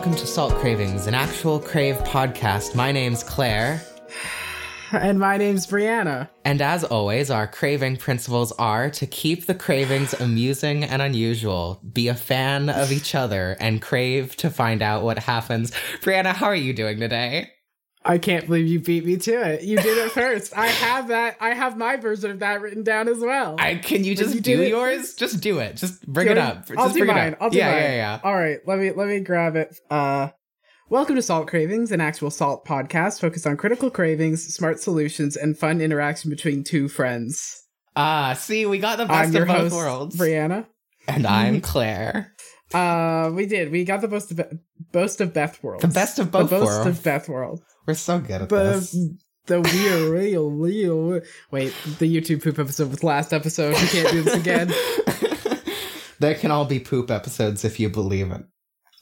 welcome to Salt Cravings, an actual crave podcast. My name's Claire, And my name's Brianna. and as always, our craving principles are to keep the cravings amusing and unusual, be a fan of each other, and crave to find out what happens. Brianna, how are you doing today? I can't believe you beat me to it. You did it first. I have that. I have my version of that written down as well. I can you just you do it yours? Just do it. Just bring Do it up. I'll just do bring mine. I'll do yeah, mine. yeah, yeah. All right, let me let me grab it. Uh, welcome to Salt Cravings, an actual salt podcast focused on critical cravings, smart solutions, and fun interaction between two friends. Ah, see, we got the best of both host, worlds. Brianna. and I'm Claire. Uh, we did. We got the boast of boast of Beth world. The best of the both boast worlds. of Beth world. We're so good at this. The the real real real. Wait, the YouTube poop episode was last episode. We can't do this again. there can all be poop episodes if you believe it.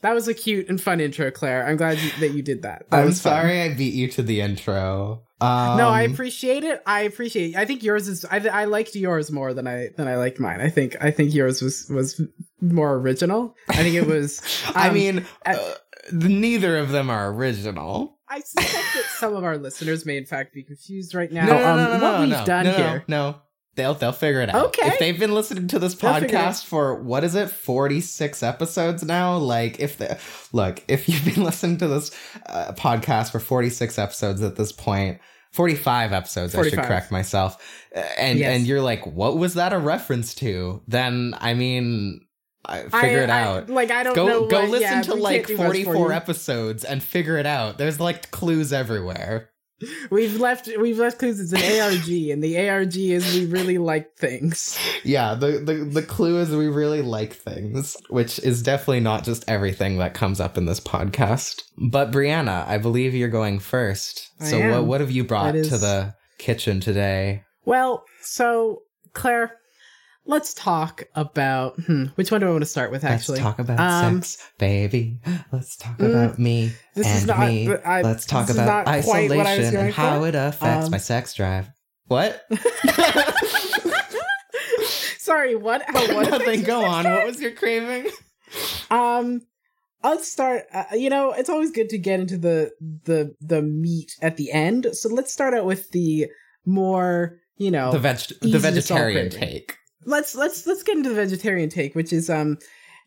That was a cute and fun intro, Claire. I'm glad you, that you did that. that I'm sorry I beat you to the intro. Um, no, I appreciate it. I appreciate. It. I think yours is. I, I liked yours more than I than I liked mine. I think I think yours was was more original. I think it was. I um, mean, at- uh, neither of them are original. I suspect that some of our listeners may in fact be confused right now. No, no, no, um, no, what we've done here. No, they'll they'll figure it out. Okay. If they've been listening to this They'll figure it out. podcast for what is it, forty six episodes now? Like, if the look, if you've been listening to this uh, podcast for forty six episodes at this point. 45 episodes, I should correct myself. Uh, And Yes. and you're like, what was that a reference to? Then I mean, I figure I- it I- out. like I don't go know. go what- listen yeah, to like can't do much for 44 episodes and figure it out there's like clues everywhere We've left. We've left clues. It's an ARG, and the ARG is we really like things. yeah the, the the clue is we really like things which is definitely not just everything that comes up in this podcast but brianna i believe you're going first so what what have you brought That to the kitchen today Well, so Claire, let's talk about hmm, which one do I want to start with? Actually, let's talk about Um, sex baby let's talk mm, about me this and is not. me I, let's talk about not quite what I was isolation and how for. it affects Um, my sex drive what Sorry, what? How, what Nothing. Go on. What was your craving? Um, I'll start. Uh, you know, it's always good to get into the the the meat at the end. So let's start out with the more, you know, The veg, the vegetarian take. Let's let's let's get into the vegetarian take, which is um,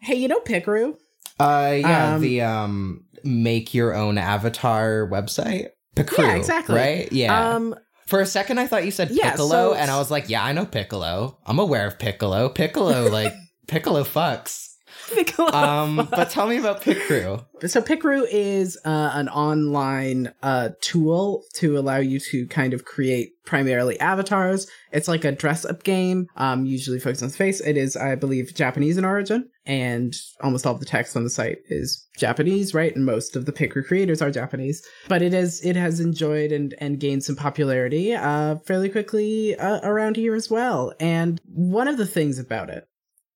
hey, you know Pickaroo? Uh, yeah, Um, the um, make your own avatar website. Picrew, Yeah, exactly. Right? Yeah. Um, For a second, I thought you said Yeah, Piccolo, so- and I was like, yeah, I know Piccolo. I'm aware of Piccolo. Piccolo, like Piccolo fucks. Um, but tell me about Picrew. so Pickaroo is uh, an online uh, tool to allow you to kind of create primarily avatars. It's like a dress up game, um, usually focused on the face. It is, I believe, Japanese in origin, and almost all of the text on the site is Japanese, right? And most of the Pickaroo creators are Japanese. But it is it has enjoyed and and gained some popularity uh, fairly quickly uh, around here as well. And one of the things about it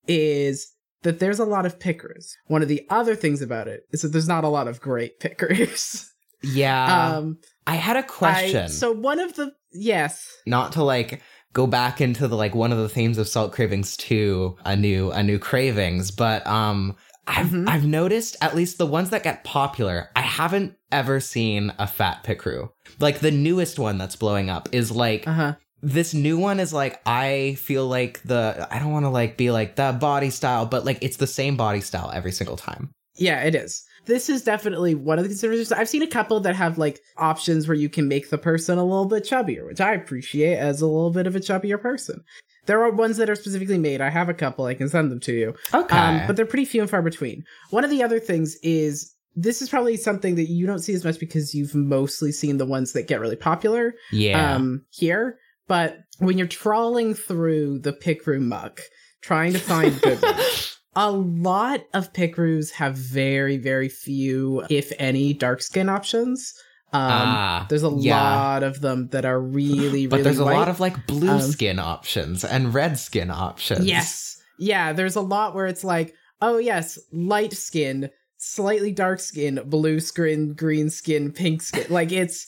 is that there's a lot of pickers. One of the other things about it is that there's not a lot of great pickers. Yeah. um, I had a question. I, so one of the yes, not to like go back into the like one of the themes of salt cravings to a new a new cravings but um I've Mhm. I've noticed at least the ones that get popular I haven't ever seen a fat picrew like the newest one that's blowing up is like uh huh, this new one is like I feel like the I don't want to like be like the body style but like it's the same body style every single time yeah, it is. This is definitely one of the considerations. I've seen a couple that have like options where you can make the person a little bit chubbier, which I appreciate as a little bit of a chubbier person. There are ones that are specifically made. I have a couple. I can send them to you. okay Um, but they're pretty few and far between. One of the other things is this is probably something that you don't see as much because you've mostly seen the ones that get really popular yeah um, here. But when you're trawling through the Picrew muck, trying to find good ones, a lot of Picrews have very, very few, if any, dark skin options. Um, ah there's a yeah. lot of them that are really, but really there's a white. lot of like blue Um, skin options and red skin options Yes. Yeah, there's a lot where it's like, oh yes, light skin, slightly dark skin, blue skin, green skin, pink skin. Like it's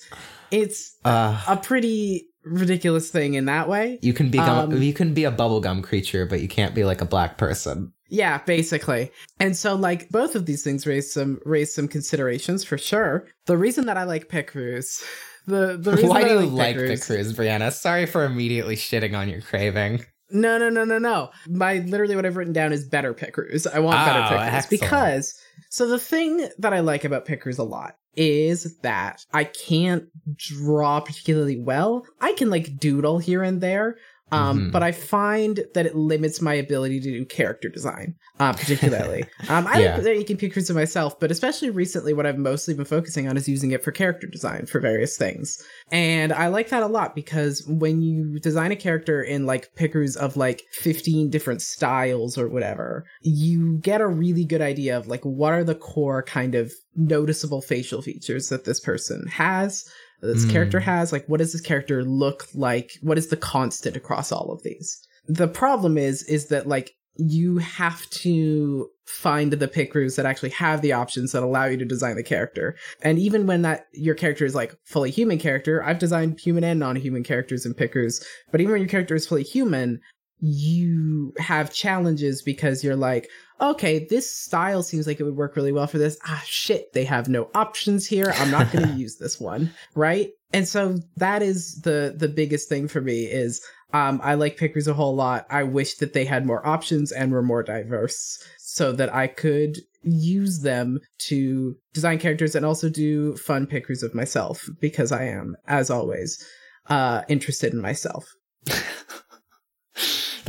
it's uh a pretty ridiculous thing in that way. You can become Um, you can be a bubblegum creature, but you can't be like a black person. Yeah, basically. And so like both of these things raise some raise some considerations for sure. The reason that I like Picrews, the the reason Why do I you like Picrews- Picrews, Brianna? Sorry for immediately shitting on your craving. No, no, no, no, no. My literally what I've written down is better Picrews. I want better Oh, Picrews excellent. because so the thing that I like about Picrews a lot is that I can't draw particularly well. I can like doodle here and there. Um, Mhm. but I find that it limits my ability to do character design, uh, particularly. um, I Yeah. like making pictures of myself, but especially recently, what I've mostly been focusing on is using it for character design for various things. And I like that a lot because when you design a character in like pickers of like 15 different styles or whatever, you get a really good idea of like what are the core kind of noticeable facial features that this person has, this Mm. character has. Like, what does this character look like? What is the constant across all of these? The problem is, is that like you have to find the pick pickers that actually have the options that allow you to design the character. And even when that your character is like fully human character, I've designed human and non-human characters in pickers, but even when your character is fully human, you have challenges because you're like, okay, this style seems like it would work really well for this. Ah, shit, they have no options here. I'm not going to use this one, right? And so that is the the biggest thing for me is um, I like pickers a whole lot. I wish that they had more options and were more diverse so that I could use them to design characters and also do fun pickers of myself because I am, as always, uh, interested in myself.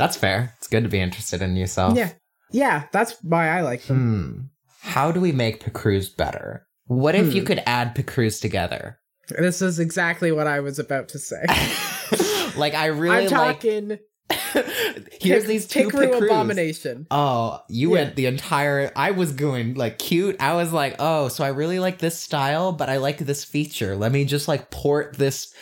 That's fair. It's good to be interested in yourself. Yeah. Yeah, that's why I like them. Hmm. How do we make Picrews better? What if you Hmm. could add Picrews together? This is exactly what I was about to say. like I really I'm like. Here's these two Pickeroo Picrews. abomination. Oh, you Yeah. went the entire. I was going like cute. I was like, oh, so I really like this style, but I like this feature. Let me just like port this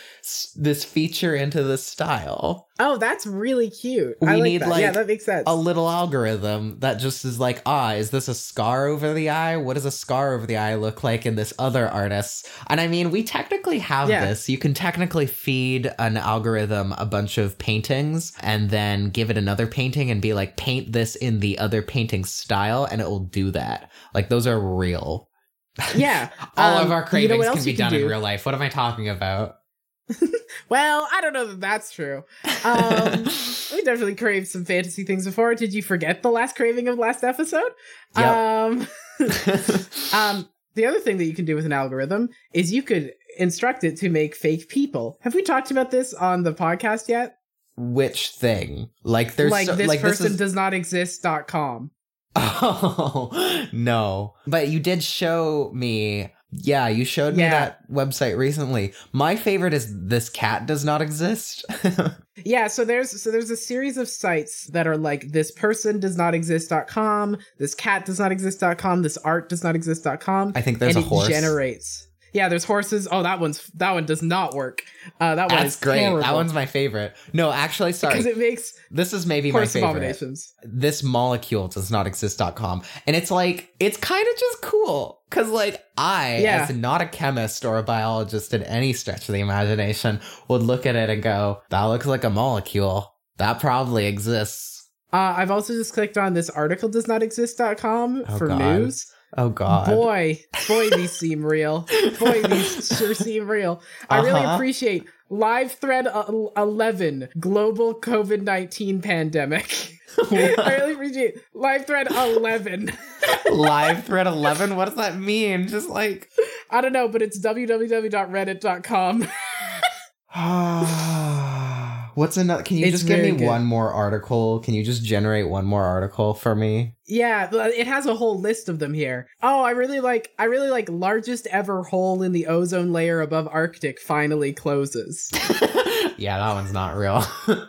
this feature into this style. Oh, that's really cute. I We like need, that. like, yeah, that makes sense. A little algorithm that just is like, ah, is this a scar over the eye? What does a scar over the eye look like in this other artist? And I mean, we technically have Yeah. this. You can technically feed an algorithm a bunch of paintings and then give it another painting and be like, paint this in the other painting style, and it will do that. Like, those are real. yeah. All Um, of our you know cravings can be can done in real life. What am I talking about? Well, I don't know that that's true. Um, we definitely craved some fantasy things before. Did you forget the last craving of last episode? Yep. Um, um, the other thing that you can do with an algorithm is you could instruct it to make fake people. Have we talked about this on the podcast yet? Which thing? Like, there's like so- this like person is- does not exist.com. Oh no! But you did show me. Yeah, you showed me that website recently. My favorite is this cat does not exist. Yeah, so there's so there's a series of sites that are like this person does not exist.com, this cat does not exist.com, this art does not exist.com. I think there's and a it horse. generates. Yeah, there's horses. Oh, that one's that one does not work. Uh, that one That's is great. terrible That one's my favorite. No, actually, sorry. because it makes this is maybe my favorite. This molecule does not exist.com. And it's like, it's kind of just cool. Cause like I, Yeah. as not a chemist or a biologist in any stretch of the imagination, would look at it and go, that looks like a molecule. That probably exists. Uh, I've also just clicked on this article does not exist.com Oh, for God. news. Oh god. Boy, boy, these seem real. Boy, these sure seem real. I really Uh-huh. appreciate live thread uh, 11 global COVID 19 pandemic. I really appreciate live thread 11. Live thread 11? What does that mean? Just like. I don't know, but it's www.reddit.com. What's another? Can you It's just give me good. one more article? Can you just generate one more article for me? yeah, it has a whole list of them here. Oh, I really like I really like largest ever hole in the ozone layer above Arctic finally closes. yeah, that one's not real.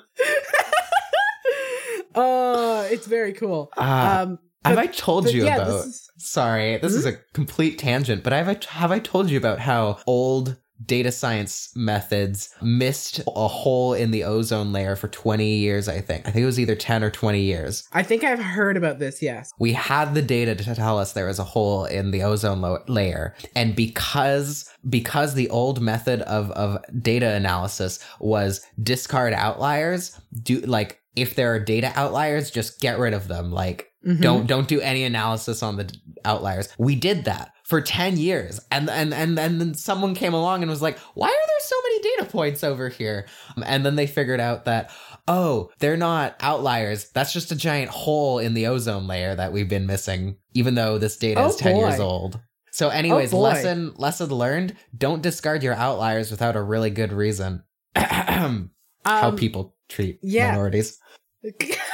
Oh, it's very cool. Uh, Um have I told you yeah, about? this is Sorry, this is a complete tangent, but have I have I told you about how old data science methods missed a hole in the ozone layer for 20 years, I think. I think it was either 10 or 20 years. I think I've heard about this, yes. We had the data to tell us there was a hole in the ozone lo- layer. And because because the old method of of data analysis was discard outliers, do like if there are data outliers, just get rid of them. Like Mhm. Don't don't do any analysis on the outliers. We did that for 10 years. And and and and then someone came along and was like, "Why are there so many data points over here?" And then they figured out that oh, they're not outliers. That's just a giant hole in the ozone layer that we've been missing even though this data Oh, is 10 years old. So anyways, Oh, lesson lesson learned, don't discard your outliers without a really good reason. How Um, people treat yeah. minorities.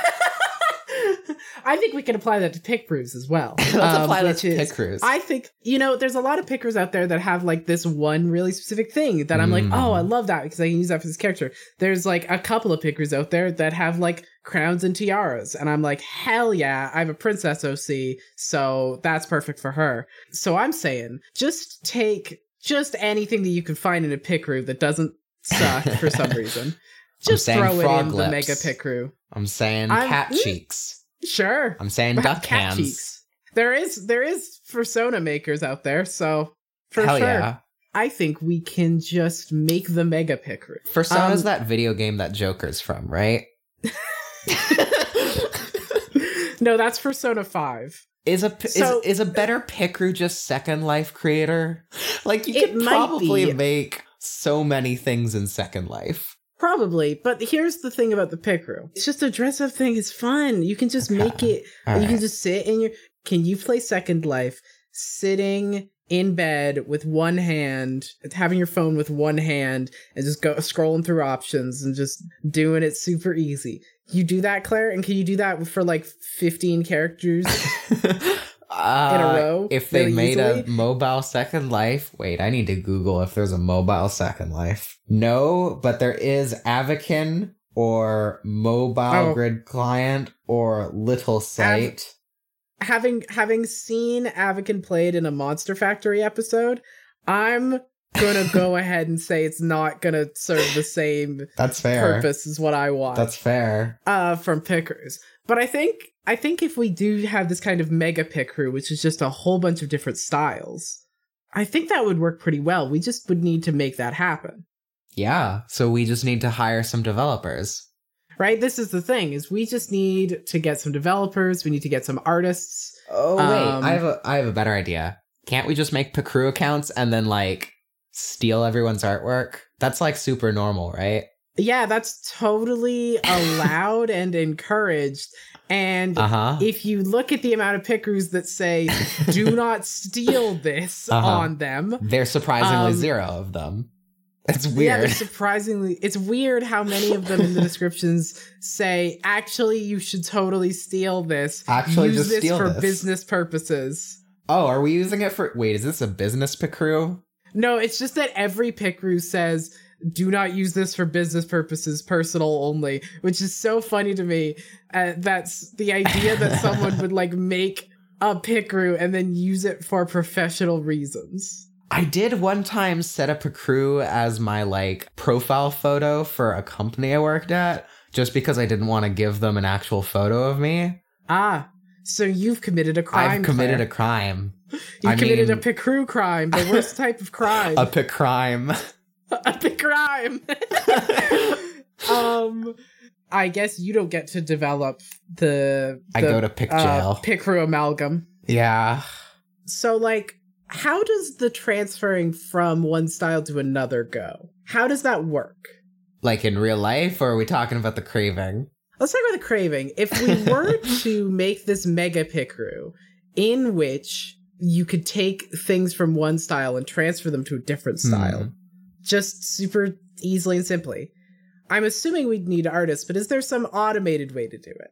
I think we can apply that to Picrews as well. Let's um, apply that to pit crews. I think you know there's a lot of pickers out there that have like this one really specific thing that I'm like, Mm. oh, I love that because I can use that for this character. There's like a couple of pickers out there that have like crowns and tiaras, and I'm like, hell yeah, I have a princess OC, so that's perfect for her. So I'm saying, just take just anything that you can find in a pickeroo that doesn't suck for some reason. Just throw it in the lips. mega pickeroo. I'm saying I'm- cat mm. cheeks. Sure. I'm saying duck cat hands. cheeks. There is there is persona makers out there, so for Hell sure. yeah. I think we can just make the mega pickeroo. Persona's Um, that video game that Joker's from, right? no, that's Persona 5. is a So- is, is a better Picrew just Second Life creator? Like you could probably be. make so many things in Second Life. Probably, but here's the thing about the pickeroo. It's just a dress up thing. It's fun. You can just make it All you can just sit in your can you play second life sitting in bed with one hand having your phone with one hand and just go scrolling through options and just doing it super easy you do that claire and can you do that for like 15 characters Uh, in a row If they really made a mobile Second Life, wait, I need to Google if there's a mobile Second Life. No, but there is Avakin or Mobile Oh. Grid Client or Little Site. having having seen Avakin played in a Monster Factory episode, I'm gonna go ahead and say it's not gonna serve the same That's fair. purpose as what I want. That's fair. uh from pickers. But I think I think if we do have this kind of mega pickeroo, which is just a whole bunch of different styles, I think that would work pretty well. We just would need to make that happen. Yeah. So we just need to hire some developers. Right? This is the thing is we just need to get some developers, we need to get some artists. Oh wait, Um, I have a I have a better idea. Can't we just make Picrew accounts and then like steal everyone's artwork? That's like super normal, right? Yeah, that's totally allowed and encouraged. And Uh huh. if you look at the amount of pickeroos that say do not steal this Uh-huh. on them, There's surprisingly um, zero of them. It's Yeah, weird. they're surprisingly. It's weird how many of them in the descriptions say, "Actually, you should totally steal this. Actually, use just this steal for this." business purposes." oh, are we using it for? Wait, is this a business Picrew? No, it's just that every pickeroo says, "Do not use this for business purposes, personal only," which is so funny to me. Uh, that's the idea that someone would like make a pickeroo and then use it for professional reasons. I did one time set up a crew as my like profile photo for a company I worked at, just because I didn't want to give them an actual photo of me. Ah, so you've committed a crime. I've committed Claire. a crime. You committed a mean- pickeroo crime, the worst type of crime. A pic crime. A pic crime. um, I guess you don't get to develop the. I go to pic uh, jail. pickeroo amalgam. yeah. So, like, how does the transferring from one style to another go? How does that work? Like in real life, or are we talking about the craving? Let's talk about the craving. If we were to make this mega pickeroo in which you could take things from one style and transfer them to a different style, Hmm. Just super easily and simply. I'm assuming we'd need artists, but is there some automated way to do it?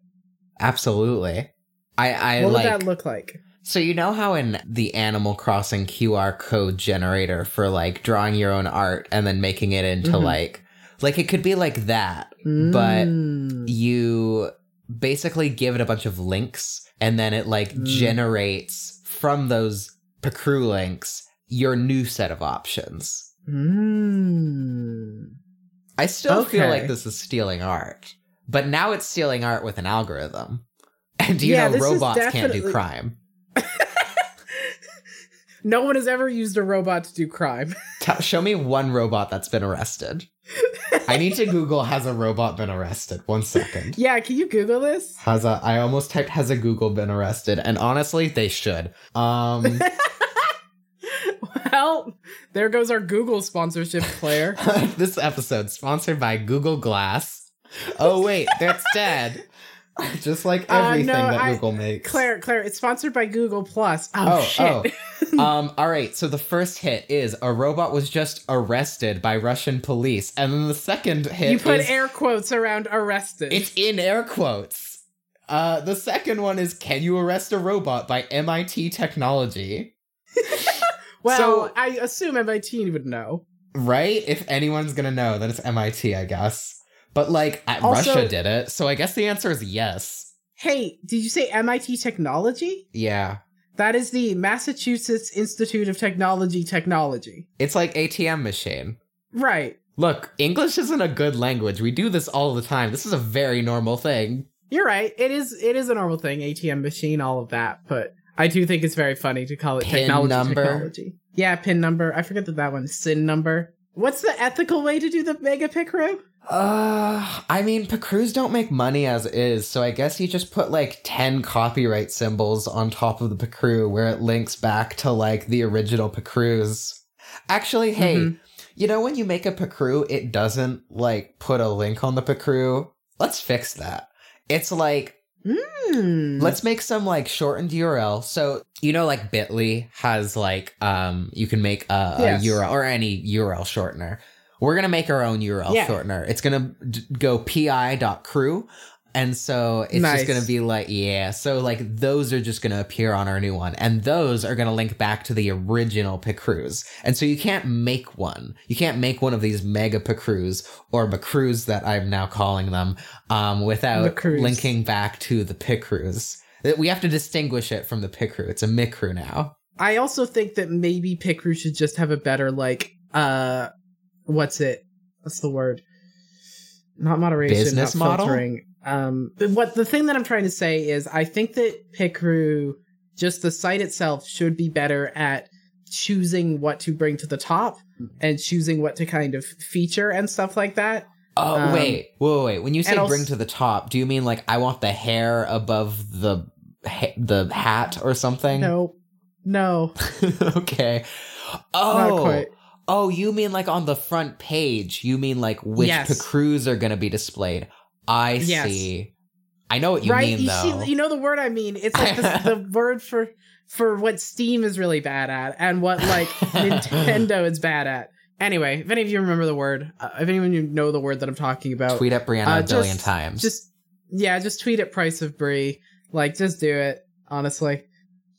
Absolutely. I I what like would that look like? So you know how in the Animal Crossing QR code generator for like drawing your own art and then making it into Mhm. like like it could be like that, but Mm. you basically give it a bunch of links and then it like Mm. generates from those Picrew links your new set of options. Mm. I still feel like this is stealing art, but now it's stealing art with an algorithm. And you Yeah, know robots can't do crime. no one has ever used a robot to do crime. Tell show me one robot that's been arrested. I need to Google has a robot been arrested? One second. Yeah, can you Google this? Has a I almost typed has a Google been arrested? And honestly, they should. Um well, there goes our Google sponsorship, Claire. this episode sponsored by Google Glass. Oh wait, that's dead. Just like Uh, everything no, that I- Google makes. Claire, Claire, it's sponsored by Google Plus. Oh, Oh, shit. um, all right. So the first hit is a robot was just arrested by Russian police, and then the second hit you put is air quotes around arrested. it's in air quotes. Uh, the second one is "Can you arrest a robot?" by MIT Technology. Well, so- I assume MIT would know. Right? If anyone's gonna know, then it's MIT, I guess. But like, Also- Russia did it, so I guess the answer is yes. Hey, did you say MIT Technology? Yeah, That is the Massachusetts Institute of Technology Technology. it's like ATM machine. Right. Look, English isn't a good language. We do this all the time. This is a very normal thing. You're right. It is it is a normal thing, ATM machine, all of that, but I do think it's very funny to call it Pin technology number. technology. Yeah, pin number. I forget that that one's SIN number. What's the ethical way to do the mega Picrew? Uh, I mean, Picrews don't make money as is, so I guess you just put like 10 copyright symbols on top of the Picrew where it links back to like the original Picrews. Actually, hey, Mhm. you know when you make a Picrew, it doesn't like put a link on the Picrew? Let's fix that. It's like, Hmm. let's make some like shortened URL. So, you know, like Bitly has like, um, you can make a, Yes. a URL or any URL shortener. We're going to make our own URL Yeah. shortener. It's going to d- go pi.crew. And so it's Nice. just going to be like, yeah. So like those are just going to appear on our new one. And those are going to link back to the original Picrews. And so you can't make one. You can't make one of these mega Picrews or Macrus that I'm now calling them um, without Macrus. linking back to the Picrews. We have to distinguish it from the Picrew. It's a Micru now. I also think that maybe Picrew should just have a better like uh what's it? What's the word? Not moderation, Business not model? filtering. Um but what the thing that I'm trying to say is I think that Picrew just the site itself should be better at choosing what to bring to the top and choosing what to kind of feature and stuff like that. Oh Um, wait, wait, wait. When you say bring to the top, do you mean like I want the hair above the ha- the hat or something? No. No. okay. Not Oh, quite. oh, you mean like on the front page? You mean like which Yes. Are going to be displayed? I Yes. see. I know what you right? mean you though. see you know the word I mean. It's like the, the word for for what Steam is really bad at and what like Nintendo is bad at. Anyway, if any of you remember the word, uh, if anyone you know the word that I'm talking about, Tweet at Brianna Uh, a billion times. just yeah, just tweet at Price of Brie. Like, just do it. Honestly,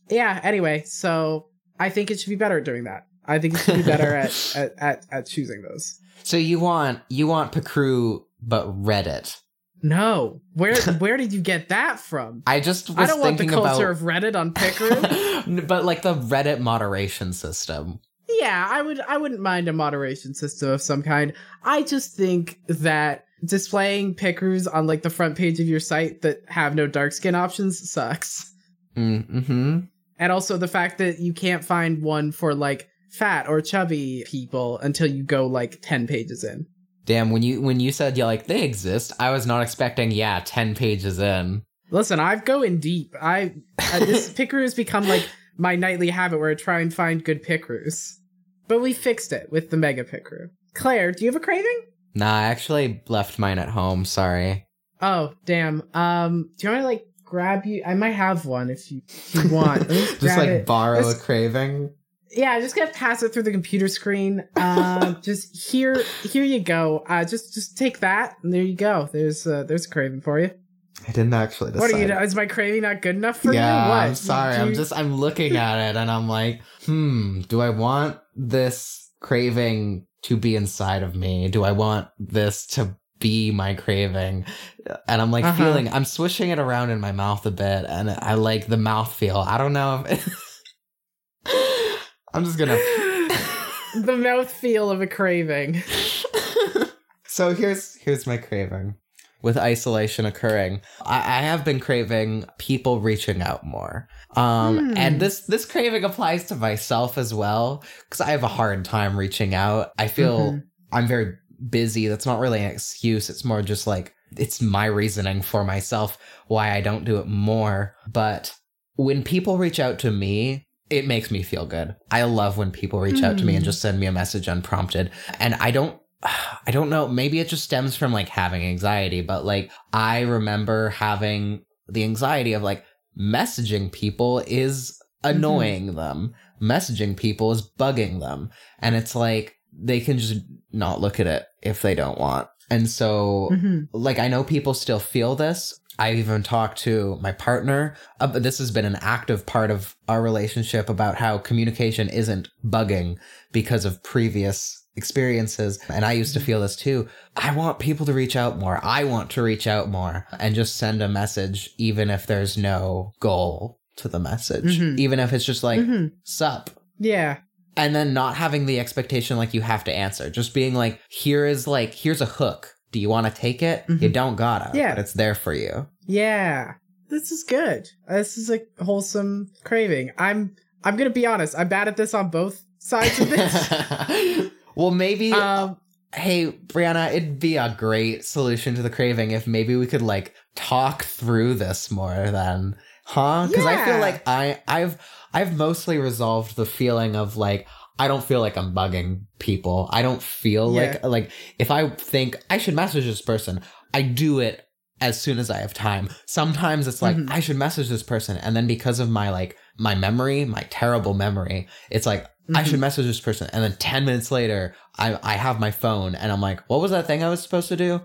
yeah. Anyway, so I think it should be better at doing that. I think it should be better at, at at at choosing those. so you want you want Picrew but Reddit. No, where where did you get that from? I just was I don't want the culture about of Reddit on Picrew. but like the Reddit moderation system. yeah, I would I wouldn't mind a moderation system of some kind. I just think that displaying pickers on like the front page of your site that have no dark skin options sucks. Mm-hmm. And also the fact that you can't find one for like fat or chubby people until you go like 10 pages in. Damn, when you when you said yeah, like they exist, I was not expecting yeah, ten pages in. Listen, I've going deep. I uh, this has become like my nightly habit where I try and find good pickers. But we fixed it with the mega picker. Claire, do you have a craving? Nah, I actually left mine at home. Sorry. Oh, damn. Um, do you want to like grab you? I might have one if you, if you want. Just like it. borrow Just- a craving. Yeah, I'm just gonna pass it through the computer screen. Um, just here, here you go. Uh, just just take that, and there you go. There's uh, there's a craving for you. I didn't actually decide. What are you? Is my craving not good enough for yeah, you? What? I'm sorry. I'm just I'm looking at it and I'm like, hmm, do I want this craving to be inside of me? Do I want this to be my craving? And I'm like Uh-huh. feeling I'm swishing it around in my mouth a bit and I like the mouth feel. I don't know if I'm just gonna the mouth feel of a craving. so here's here's my craving. With isolation occurring, I, I have been craving people reaching out more. Um, Hmm. and this this craving applies to myself as well because I have a hard time reaching out. I feel Mhm. I'm very busy. That's not really an excuse. It's more just like, it's my reasoning for myself why I don't do it more. But when people reach out to me, it makes me feel good. I love when people reach out to me and Mm. just send me a message unprompted. And I don't I don't know, maybe it just stems from like having anxiety, but like I remember having the anxiety of like messaging people is annoying them. Messaging people is bugging them. And it's like they can just not look at it if they don't want. And so Mhm. like I know people still feel this. I've even talked to my partner. Uh, this has been an active part of our relationship about how communication isn't bugging because of previous experiences. And I used to feel this too. I want people to reach out more. I want to reach out more and just send a message, even if there's no goal to the message, Mhm. even if it's just like, Mhm. sup. Yeah. And then not having the expectation like you have to answer, just being like, here is like, here's a hook. Do you want to take it? You Mhm. don't gotta. Yeah. But it's there for you. Yeah. This is good. This is a wholesome craving. I'm I'm gonna be honest, I'm bad at this on both sides of this. well, maybe, um hey, Brianna, it'd be a great solution to the craving if maybe we could like talk through this more then. Huh? Because I feel like I I've I've mostly resolved the feeling of like I don't feel like I'm bugging people. I don't feel Yeah. like like if I think I should message this person, I do it as soon as I have time. Sometimes it's like Mhm. I should message this person and then because of my like my memory, my terrible memory, it's like I Mhm. should message this person and then 10 minutes later I I have my phone and I'm like, what was that thing I was supposed to do?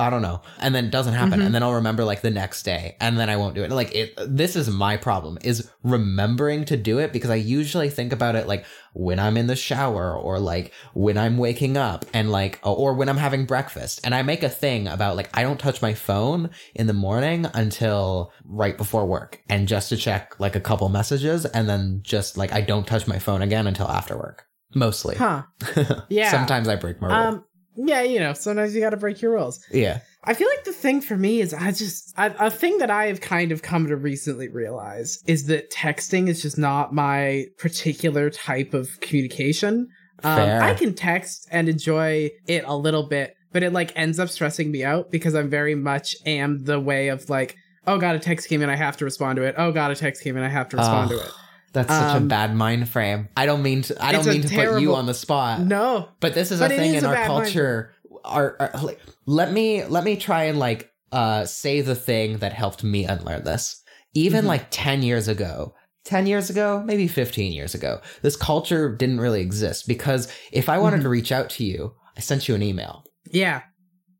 I don't know. And then it doesn't happen Mhm. and then I'll remember like the next day and then I won't do it. Like it this is my problem is remembering to do it because I usually think about it like when I'm in the shower or like when I'm waking up and like or when I'm having breakfast. And I make a thing about like I don't touch my phone in the morning until right before work and just to check like a couple messages and then just like I don't touch my phone again until after work. Mostly. huh. Yeah. Sometimes I break my rule. Um yeah, you know, sometimes you gotta break your rules. yeah. I feel like the thing for me is I just I, a thing that I have kind of come to recently realize is that texting is just not my particular type of communication. Um, I can text and enjoy it a little bit, but it like ends up stressing me out because I'm very much am the way of like, oh god, a text came in, I have to respond to it. Oh god, a text came in, I have to respond to it. That's such a Um, bad mind frame. I don't mean to I don't mean to put you on the spot. No, But this is But a thing is in a our culture. Our, our like, let me let me try and like uh say the thing that helped me unlearn this. Even Mhm. like 10 years ago, 10 years ago, maybe 15 years ago, this culture didn't really exist because if I wanted Mhm. to reach out to you, I sent you an email. yeah,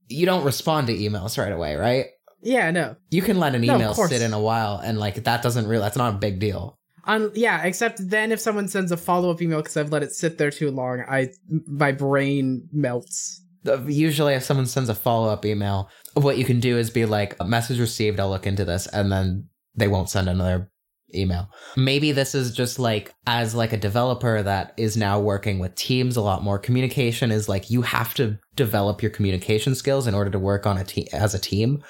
You don't respond to emails right away, right? yeah, no. You can let an No, email sit in a while and like that doesn't really that's not a big deal. Yeah, except then if someone sends a follow up email because I've let it sit there too long, I my brain melts. Usually, if someone sends a follow up email, what you can do is be like, message received, I'll look into this, and then they won't send another email. Maybe this is just like, as like a developer that is now working with teams a lot more, communication is like, you have to develop your communication skills in order to work on a team as a team.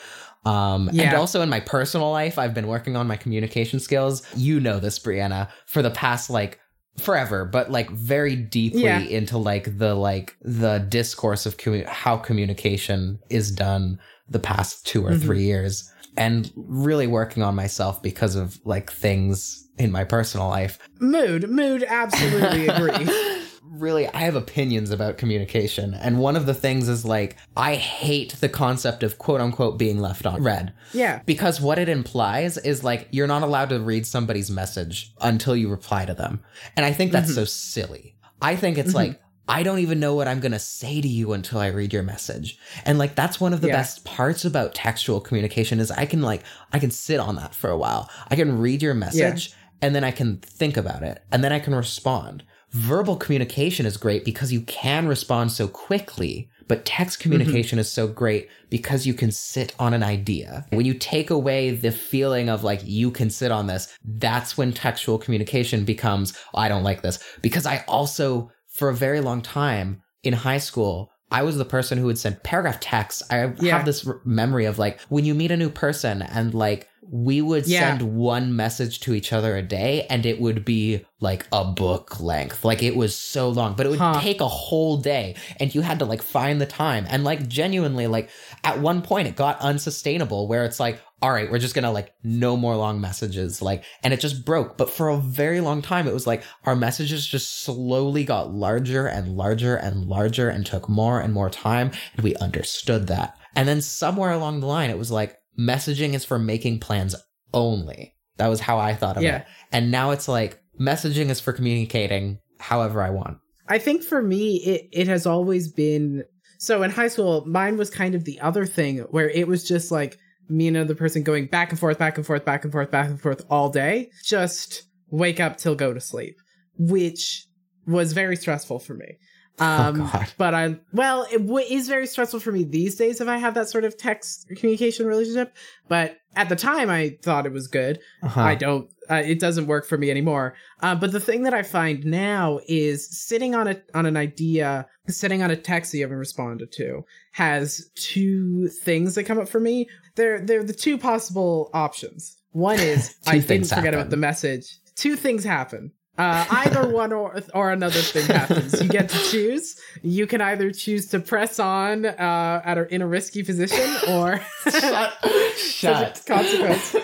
Um, and also in my personal life, I've been working on my communication skills. You know this, Brianna, for the past like forever, but like very deeply Yeah. into like the like the discourse of commu- how communication is done the past two or Mhm. three years, and really working on myself because of like things in my personal life. Mood, mood, absolutely agree. really, I have opinions about communication, and one of the things is like I hate the concept of quote unquote being left on read. Yeah, Because what it implies is like you're not allowed to read somebody's message until you reply to them. And I think that's Mhm. so silly. I think it's Mhm. like, I don't even know what I'm going to say to you until I read your message. And like that's one of the Yeah. best parts about textual communication is I can like I can sit on that for a while. I can read your message and then I can think about it and then I can respond. Verbal communication is great because you can respond so quickly, but text mm-hmm. communication is so great because you can sit on an idea. When you take away the feeling of like you can sit on this, that's when textual communication becomes, "Oh, I don't like this. Because I also, for a very long time in high school, I was the person who would send paragraph texts. I Yeah. have this r- memory of like when you meet a new person and like we would Yeah. send one message to each other a day and it would be like a book length. Like it was so long, but it would Huh. take a whole day and you had to like find the time. And like genuinely, like at one point it got unsustainable where it's like, all right, we're just gonna like no more long messages. Like, and it just broke. But for a very long time, it was like our messages just slowly got larger and larger and larger and took more and more time. And we understood that. And then somewhere along the line, it was like messaging is for making plans only. That was how I thought of Yeah. it. And now it's like messaging is for communicating however I want. I think for me, it, it has always been so in high school, mine was kind of the other thing where it was just like me and another person going back and forth, back and forth, back and forth, back and forth all day. Just wake up till go to sleep, which was very stressful for me. Um, oh but I, well, it w- is very stressful for me these days if I have that sort of text communication relationship. But at the time, I thought it was good. Uh-huh. I don't. Uh, it doesn't work for me anymore. Uh, but the thing that I find now is sitting on a on an idea, sitting on a text that you haven't responded to, has two things that come up for me. They're they're the two possible options. One is I didn't forget happen. about the message. Two things happen. Uh, either one or or another thing happens. You get to choose. You can either choose to press on uh, at a, in a risky position, or shut. Shut. consequence.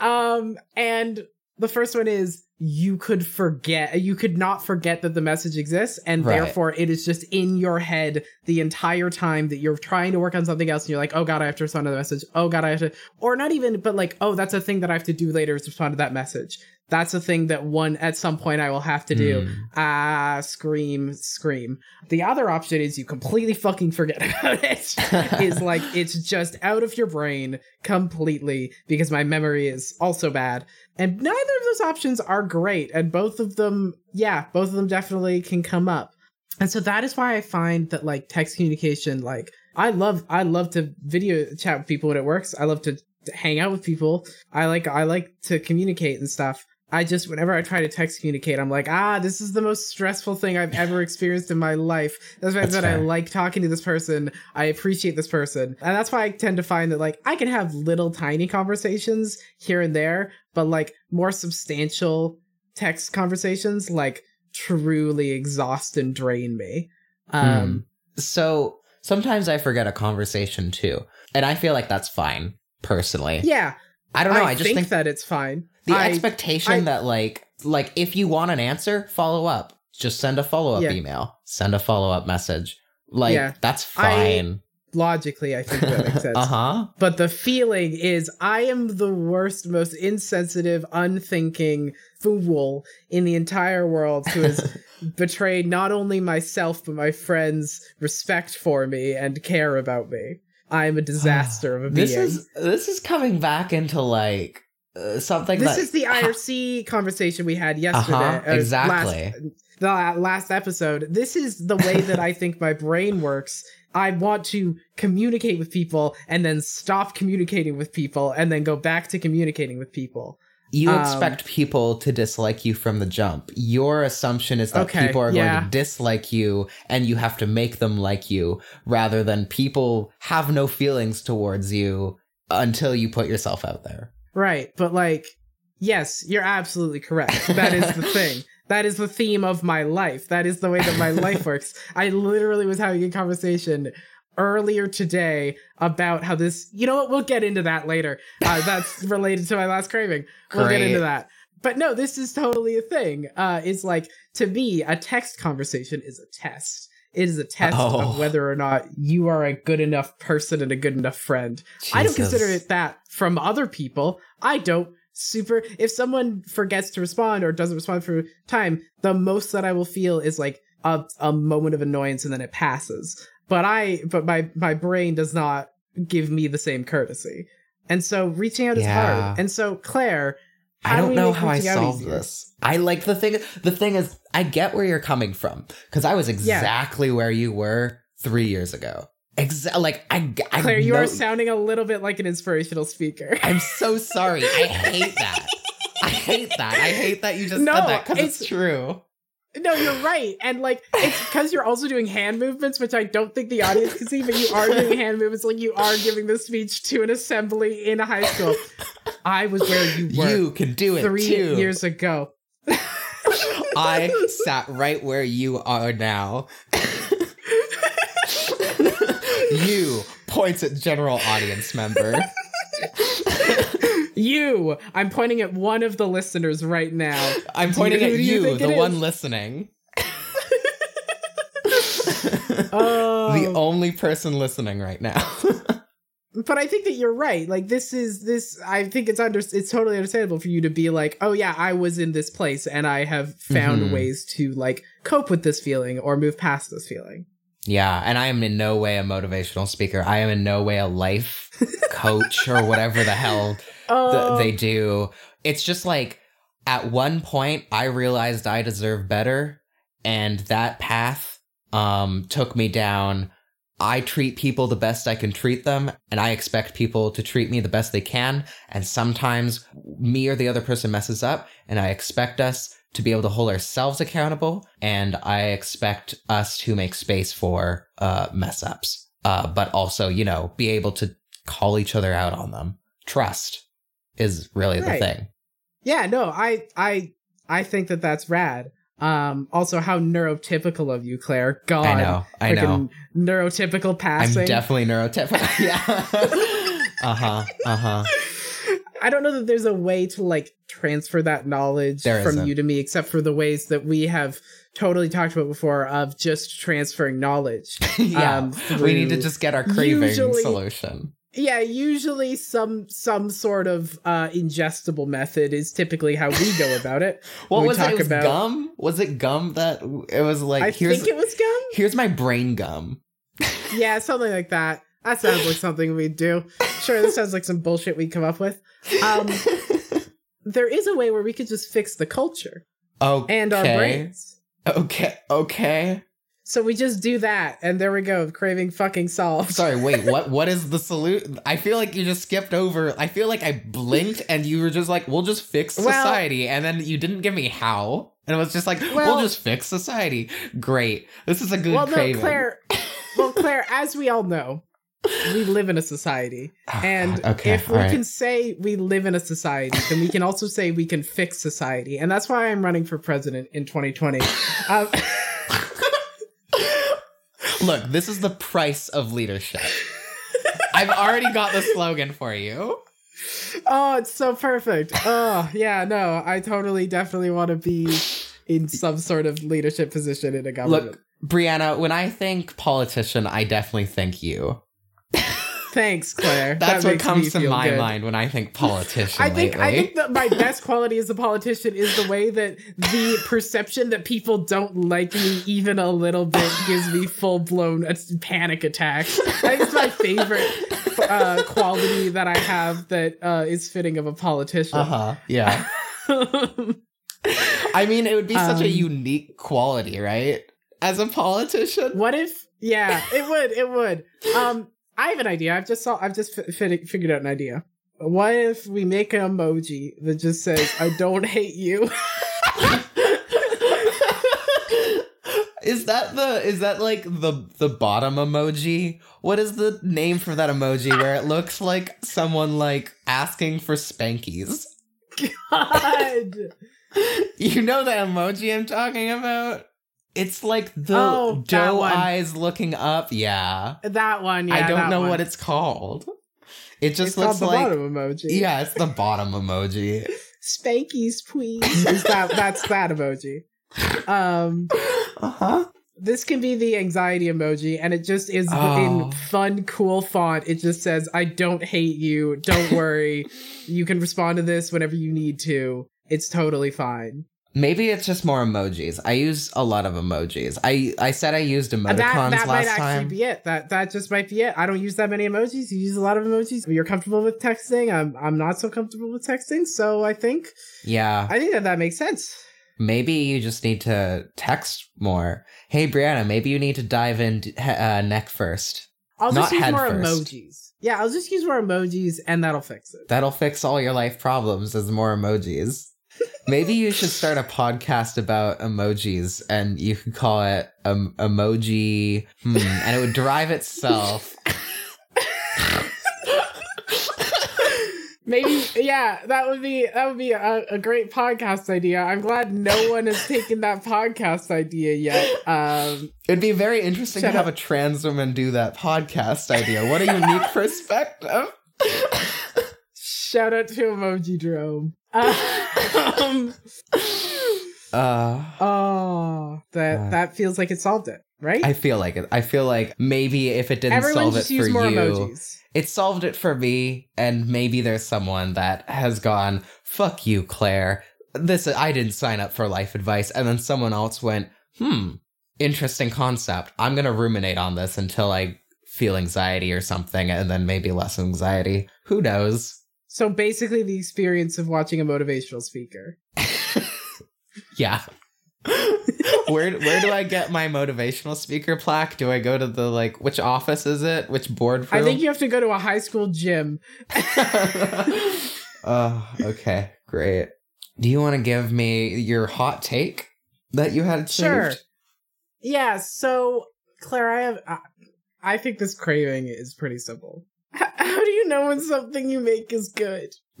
Um, and the first one is you could forget, you could not forget that the message exists, and Right. therefore it is just in your head the entire time that you're trying to work on something else, and you're like, oh god, I have to respond to the message. Oh god, I have to, or not even, but like, oh, that's a thing that I have to do later is respond to that message. That's a thing that one at some point I will have to do. Mm. Ah, scream, scream. The other option is you completely fucking forget about it is like it's just out of your brain completely because my memory is also bad. And neither of those options are great. And both of them, yeah, both of them definitely can come up. And so that is why I find that like text communication, like I love, I love to video chat with people when it works. I love to to hang out with people. I like, I like to communicate and stuff. I just, whenever I try to text communicate, I'm like, ah, this is the most stressful thing I've ever experienced in my life. That's why I said I like talking to this person. I appreciate this person. And that's why I tend to find that like I can have little tiny conversations here and there, but like more substantial text conversations like truly exhaust and drain me. Um So sometimes I forget a conversation too. And I feel like that's fine, personally. yeah, I don't know. I, I, just think, think, that it's fine. The I- expectation I- that like like if you want an answer, follow up. Just send a follow up Yeah. email. Send a follow up message. Like Yeah. that's I- fine. logically I think that makes sense. uh-huh. But the feeling is I am the worst, most insensitive, unthinking fool in the entire world who has betrayed not only myself, but my friends' respect for me and care about me. I am a disaster of a being. This is this is coming back into like uh, something This that is the IRC conversation we had yesterday. Uh-huh, uh, exactly. Last, the last episode. This is the way that I think my brain works. I want to communicate with people and then stop communicating with people and then go back to communicating with people. you um, expect people to dislike you from the jump. Your assumption is that Okay, people are yeah. going to dislike you and you have to make them like you rather than people have no feelings towards you until you put yourself out there. Right. But like, yes, you're absolutely correct. That is the thing. That is the theme of my life. That is the way that my life works. I literally was having a conversation earlier today about how this, you know what? We'll get into that later. Uh, that's related to my last craving. We'll get into that. But no, this is totally a thing. Uh, it's like, to me, a text conversation is a test. It is a test Oh. of whether or not you are a good enough person and a good enough friend. I don't consider it that from other people. I don't super if someone forgets to respond or doesn't respond for time, the most that I will feel is like a, a moment of annoyance and then it passes. But I but my my brain does not give me the same courtesy. And so reaching out is hard. And so Claire, how do don't know how I reaching out solve easier? this. I like the thing. The thing is, I get where you're coming from because I was exactly where you were three years ago. Exa- like I, I Claire, you are sounding a little bit like an inspirational speaker. I'm so sorry. I hate that. I hate that. I hate that you just No, said that because it's, it's- true. No, you're right. And like it's because you're also doing hand movements, which I don't think the audience can see, but you are doing hand movements like you are giving the speech to an assembly in a high school. I was where you were You can do it three too. years ago. I sat right where you are now. you points at general audience member. You. I'm pointing at one of the listeners right now. I'm pointing you- at you you, the one is? listening. Oh. The only person listening right now. but I think that you're right. Like this is this. I think it's under. It's totally understandable for you to be like, oh yeah, I was in this place and I have found Mhm. ways to like cope with this feeling or move past this feeling. Yeah, and I am in no way a motivational speaker. I am in no way a life coach or whatever the hell Oh, th- they do. It's just like at one point I realized I deserve better, and that path um took me down. I treat people the best I can treat them, and I expect people to treat me the best they can. And sometimes me or the other person messes up, and I expect us to be able to hold ourselves accountable, and I expect us to make space for uh, mess ups, uh, but also, you know, be able to call each other out on them. Trust is really Right. the thing. yeah. No, I I I think that that's rad. Um. Also, how neurotypical of you, Claire. God. I know, I know. Neurotypical passing. I'm definitely neurotypical. yeah. uh huh. Uh huh. I don't know that there's a way to like transfer that knowledge There from isn't. you to me, except for the ways that we have totally talked about before of just transferring knowledge. yeah. um, we need to just get our craving usually- solution. Yeah, usually some some sort of uh, ingestible method is typically how we go about it. What we was it? It was about- gum? Was it gum that it was like? I think it was gum. here's my brain gum. Yeah, something like that. That sounds like something we'd do. Sure, this sounds like some bullshit we'd come up with. Um, there is a way where we could just fix the culture okay. and our brains. Okay. Okay. So we just do that, and there we go. Craving fucking solved. Sorry. Wait. What? What is the solution? I feel like you just skipped over. I feel like I blinked and you were just like, "We'll just fix Well- society," and then you didn't give me how. And it was just like, Well- "We'll just fix society." Great. This is a good well, no. Claire. Well, Claire, as we all know, we live in a society, Oh, and okay. if we right. can say we live in a society, then we can also say we can fix society, and that's why I'm running for president in 2020. Um, Look, this is the price of leadership. I've already got the slogan for you. oh, it's so perfect. Oh, yeah, no, I totally, definitely want to be in some sort of leadership position in a government. Look, Brianna, when I think politician, I definitely think you. Thanks, Claire. That's That what comes me to my good. mind when I think politician I think lately. I think that my best quality as a politician is the way that the perception that people don't like me even a little bit gives me full blown panic attacks. That's my favorite uh, quality that I have that uh, is fitting of a politician. uh-huh. Yeah. I mean, it would be such a Um, unique quality, right? As a politician. what if? Yeah, it would. It would. Um, I have an idea. I've just saw. I've just fi- figured out an idea. What if we make an emoji that just says "I don't hate you"? is that the is that like the the bottom emoji? What is the name for that emoji where it looks like someone like asking for spankies? God. You know the emoji I'm talking about? It's like the Oh, doe one. eyes looking up. Yeah. That one, yeah. I don't know one. what it's called. It just it's looks like bottom emoji. Yeah, it's the bottom emoji. Spankies, please. Is that that's that emoji. Um Uh-huh. this can be the anxiety emoji, and it just is Oh. in fun, cool font. It just says, I don't hate you. Don't worry. you can respond to this whenever you need to. It's totally fine. Maybe it's just more emojis. I use a lot of emojis. I I said I used emoticons that that last time. be it. That that just might be it. I don't use that many emojis. You use a lot of emojis. You're comfortable with texting. I'm I'm not so comfortable with texting. So I think yeah. I think that that makes sense. Maybe you just need to text more. Hey Brianna, maybe you need to dive in uh, neck first. I'll just use more first. emojis. Yeah, I'll just use more emojis and that'll fix it. That'll fix all your life problems as more emojis. Maybe you should start a podcast about emojis and you could call it um, emoji hmm, and it would drive itself. Maybe, yeah, that would be that would be a, a great podcast idea. I'm glad no one has taken that podcast idea yet. Um, It'd be very interesting to have a trans woman do that podcast idea. What a unique perspective. shout out to Emoji Drome. Um, Uh, oh, that Uh, that feels like it solved it, right? I feel like it. I feel like maybe if it didn't Everyone solve it just for more you, emojis. it solved it for me. And maybe there's someone that has gone, "Fuck you, Claire. This I didn't sign up for life advice." And then someone else went, "Hmm, interesting concept. I'm gonna ruminate on this until I feel anxiety or something, and then maybe less anxiety. Who knows?" So basically, the experience of watching a motivational speaker. Yeah. where where do I get my motivational speaker plaque? Do I go to the like which office is it? Which boardroom? I think you have to go to a high school gym. Oh, okay, great. Do you want to give me your hot take that you had saved? Sure. Yeah. So, Claire, I have. I, I think this craving is pretty simple. How do you know when something you make is good?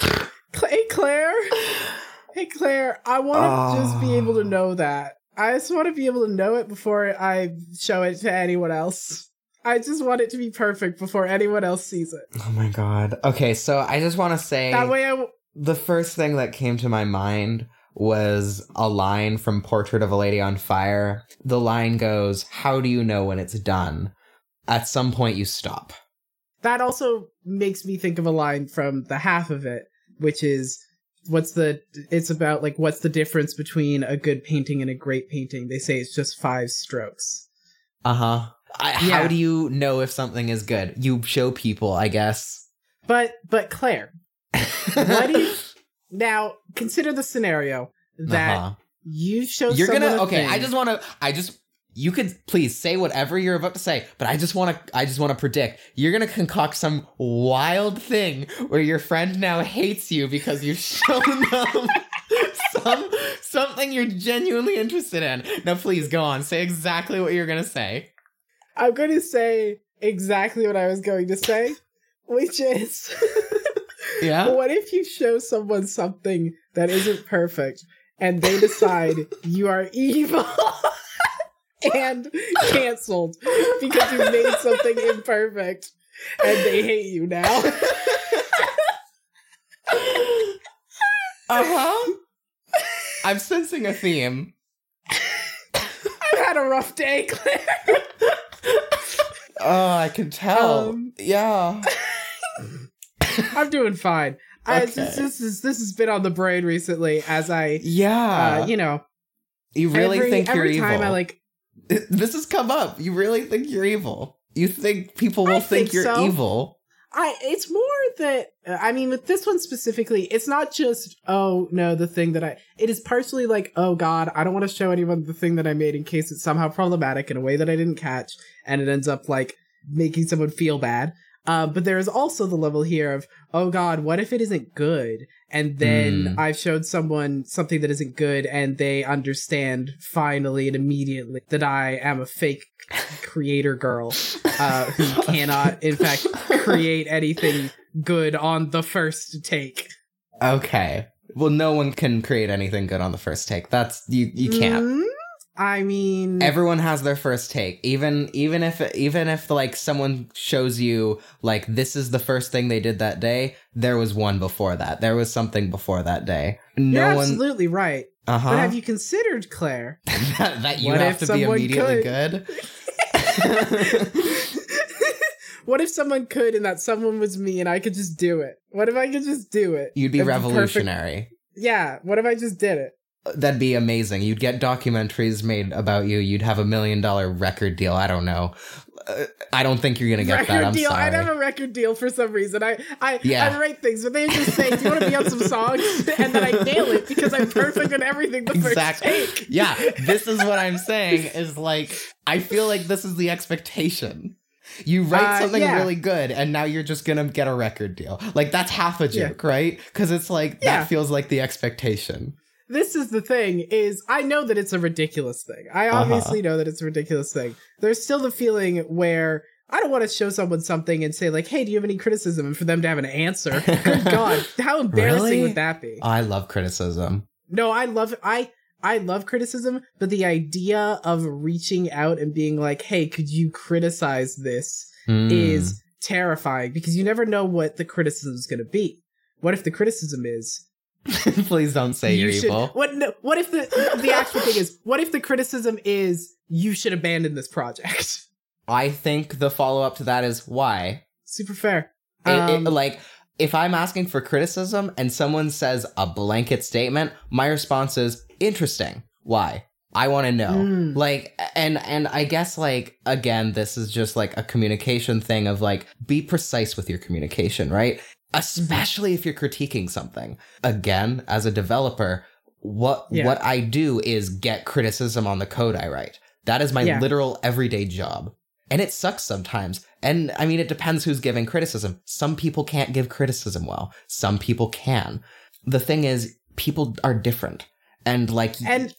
hey, Claire. Hey, Claire. I want to just be able to Ah. know that. I just want to be able to know it before I show it to anyone else. I just want it to be perfect before anyone else sees it. Oh my god. Okay, so I just want to say That way, I. W- the first thing that came to my mind was a line from Portrait of a Lady on Fire. The line goes, "How do you know when it's done? At some point you stop." that also makes me think of a line from the half of it, which is what's the it's about like what's the difference between a good painting and a great painting they say it's just five strokes Uh-huh. I, Yeah. How do you know if something is good? You show people, I guess. but but claire what do you now consider the scenario that Uh-huh. you show You're someone gonna okay. I just want to. I just you could please say whatever you're about to say, but I just want to. I just want to predict you're gonna concoct some wild thing where your friend now hates you because you've shown them some something you're genuinely interested in. Now, please go on. Say exactly what you're gonna say. i'm going to say exactly what i was going to say which is Yeah. what if you show someone something that isn't perfect and they decide you are evil and canceled because you made something imperfect and they hate you now? Uh huh. I'm sensing a theme. I've had a rough day, Claire. Oh, I can tell. Um, yeah. I'm doing fine. I, Okay. this, this is this has been on the brain recently as I, Yeah. uh, you know, you really every, think you're every evil. time I like this has come up. You really think you're evil. You think people will think, think you're so. evil. I it's more that uh, I mean with this one specifically, it's not just oh no the thing that I it is partially like oh god I don't want to show anyone the thing that I made in case it's somehow problematic in a way that I didn't catch and it ends up like making someone feel bad. Uh, but there is also the level here of oh god what if it isn't good and then Hmm. I've showed someone something that isn't good and they understand finally and immediately that I am a fake creator girl uh, who cannot, in fact, create anything good on the first take. Okay. Well, no one can create anything good on the first take. That's you. You can't. Mm, I mean, Everyone has their first take. Even even if even if like someone shows you like this is the first thing they did that day, there was one before that. There was something before that day. No you're one. absolutely right. Uh But have you considered, Claire? that, that you What have to be immediately could? good. what if someone could and that someone was me and I could just do it? What if I could just do it? You'd be revolutionary. Yeah. What if I just did it? That'd be amazing. You'd get documentaries made about you. You'd have a million dollar record deal. I don't know. Uh, I don't think you're gonna get record that. I'm deal. sorry. I have a record deal for some reason. I I Yeah. I write things, but they just say, "Do you want to be on some songs?" And then I nail it because I'm perfect on everything the Exactly. first take. yeah, this is what I'm saying. Is like I feel like this is the expectation. You write Uh, something yeah. really good, and now you're just gonna get a record deal. Like that's half a Yeah. joke, right? Because it's like Yeah. that feels like the expectation. This is the thing: is I know that it's a ridiculous thing. I Uh-huh. obviously know that it's a ridiculous thing. There's still the feeling where I don't want to show someone something and say like, "Hey, do you have any criticism?" and for them to have an answer. Good God, how embarrassing Really? would that be? I love criticism. No, I love I I love criticism, but the idea of reaching out and being like, "Hey, could you criticize this?" Mm. is terrifying because you never know what the criticism is going to be. What if the criticism is Please don't say you you're should- evil. What no, what if the the actual thing is what if the criticism is you should abandon this project? I think the follow up to that is why. Super fair. It- it- Um, like, if I'm asking for criticism and someone says a blanket statement, my response is interesting. Why? I want to know. Mm. Like, and and I guess like again, this is just like a communication thing of like be precise with your communication, right? Especially if you're critiquing something. Again, as a developer, what Yeah. what I do is get criticism on the code I write. That is my Yeah. literal everyday job. And it sucks sometimes. And I mean, it depends who's giving criticism. Some people can't give criticism well, some people can. The thing is, people are different. And like, and y-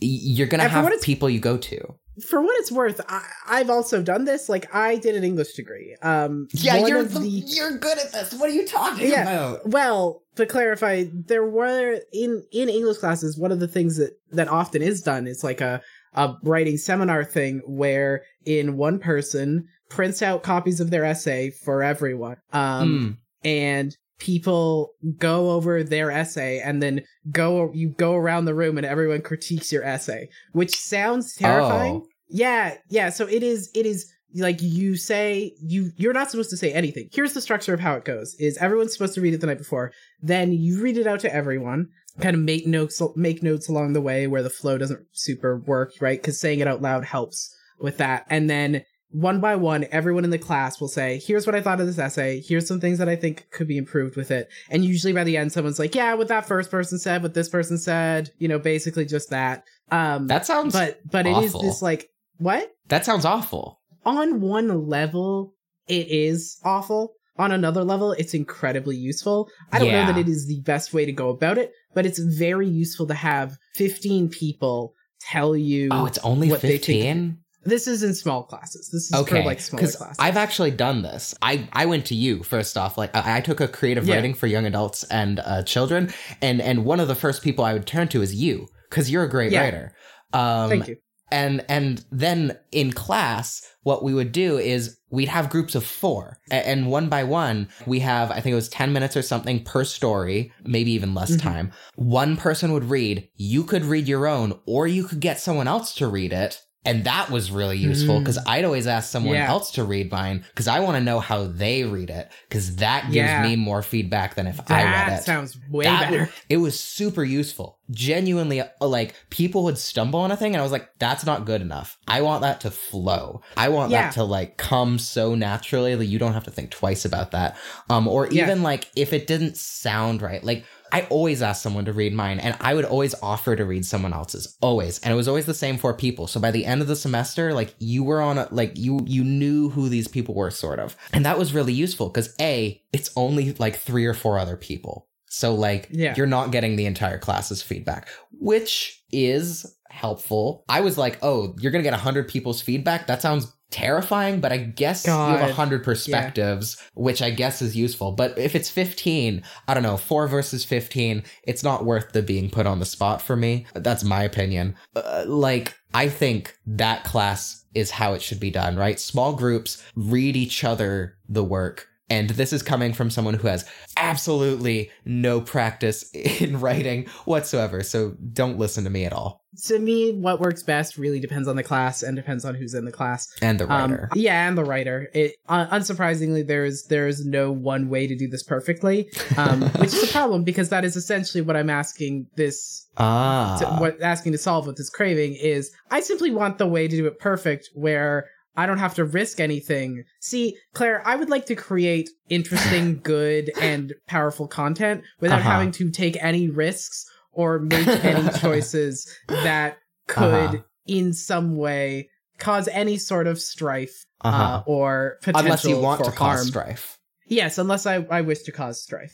you're going to have people you go to. For what it's worth, I, I've also done this. Like I did an English degree. Um, one of the- you're good at this. What are you talking Yeah. about? Well, to clarify, there were in in English classes one of the things that that often is done is like a a writing seminar thing where in one person prints out copies of their essay for everyone. Um Mm. and people go over their essay and then go you go around the room and everyone critiques your essay, which sounds oh. terrifying. Oh. Yeah, yeah, so it is it is like you say you you're not supposed to say anything. Here's the structure of how it goes. Is everyone's supposed to read it the night before. Then you read it out to everyone. Kind of make notes make notes along the way where the flow doesn't super work, right? Cuz saying it out loud helps with that. And then one by one, everyone in the class will say, here's what I thought of this essay. Here's some things that I think could be improved with it. And usually by the end, someone's like, yeah, what that first person said, what this person said, you know, basically just that. Um, That sounds but, but it is this like, what? that sounds awful. On one level, it is awful. On another level, it's incredibly useful. I don't Yeah. know that it is the best way to go about it, but it's very useful to have 15 people tell you Oh, it's only what they think- 15? This is in small classes. This is okay for like smaller classes. i've actually done this i i went to you first off like i, I took a creative Yeah. writing for young adults and uh, children and and one of the first people i would turn to is you because you're a great Yeah. writer um Thank you. and and then in class what we would do is we'd have groups of four and one by one we have i think it was 10 minutes or something per story maybe even less Mhm. time one person would read you could read your own or you could get someone else to read it and that was really useful Mm. because i'd always ask someone Yeah. else to read mine because i want to know how they read it because that gives Yeah. me more feedback than if i read it. That sounds way That better. w- it was super useful. Genuinely, uh, like people would stumble on a thing, and I was like, "That's not good enough. I want that to flow. I want Yeah. that to like come so naturally that you don't have to think twice about that." Um, or even like if it didn't sound right, like. I always ask someone to read mine, and I would always offer to read someone else's, always, and it was always the same four people. So by the end of the semester, like you were on a like you you knew who these people were, sort of, and that was really useful because a it's only like three or four other people, so like Yeah. you're not getting the entire class's feedback, which is helpful. I was like, oh, you're gonna get 100 people's feedback? That sounds terrifying, but I guess you have God. 100 perspectives, which I guess is useful. But if it's 15, I don't know, 4 versus 15, it's not worth the being put on the spot for me. That's my opinion. Uh, like, I think that class is how it should be done, right? Small groups read each other the work. And this is coming from someone who has absolutely no practice in writing whatsoever. So don't listen to me at all. To me, what works best really depends on the class and depends on who's in the class. And the Um, writer. yeah, and the writer. It uh, unsurprisingly, there's there's no one way to do this perfectly, um, which is a problem because that is essentially what I'm asking this ah. to, what asking to solve with this craving is I simply want the way to do it perfect where I don't have to risk anything. See, Claire, I would like to create interesting, good, and powerful content without Uh-huh. having to take any risks or make any choices that could, Uh-huh. in some way, cause any sort of strife Uh-huh. uh, or potential Unless you want for to harm. cause strife. Yes, unless I, I wish to cause strife.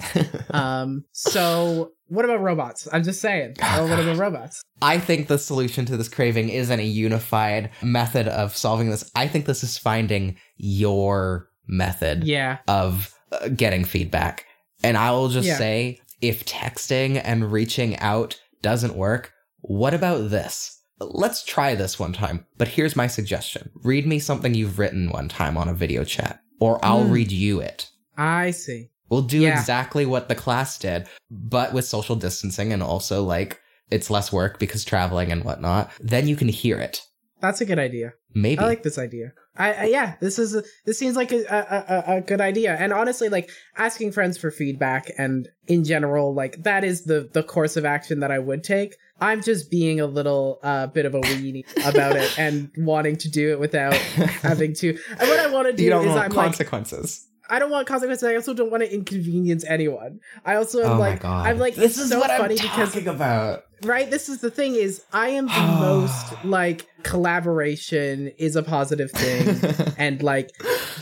um, so what about robots? I'm just saying. Oh, what about robots? I think the solution to this craving isn't a unified method of solving this. I think this is finding your method Yeah. of uh, getting feedback. And I will just Yeah. say if texting and reaching out doesn't work, what about this? Let's try this one time. But here's my suggestion read me something you've written one time on a video chat, or I'll Hmm. read you it. I see. We'll do Yeah. exactly what the class did, but with social distancing and also like it's less work because traveling and whatnot. Then you can hear it. That's a good idea. Maybe. I like this idea. I, I yeah, this is a, this seems like a, a, a, a good idea. And honestly, like asking friends for feedback and in general, like that is the the course of action that I would take. I'm just being a little uh, bit of a weenie about it and wanting to do it without having to. And what I want to do you don't is want I'm like consequences. I don't want consequences. I also don't want to inconvenience anyone. I also am oh like! I'm like this it's is so what funny I'm because talking about. right this is the thing is I am the most like collaboration is a positive thing and like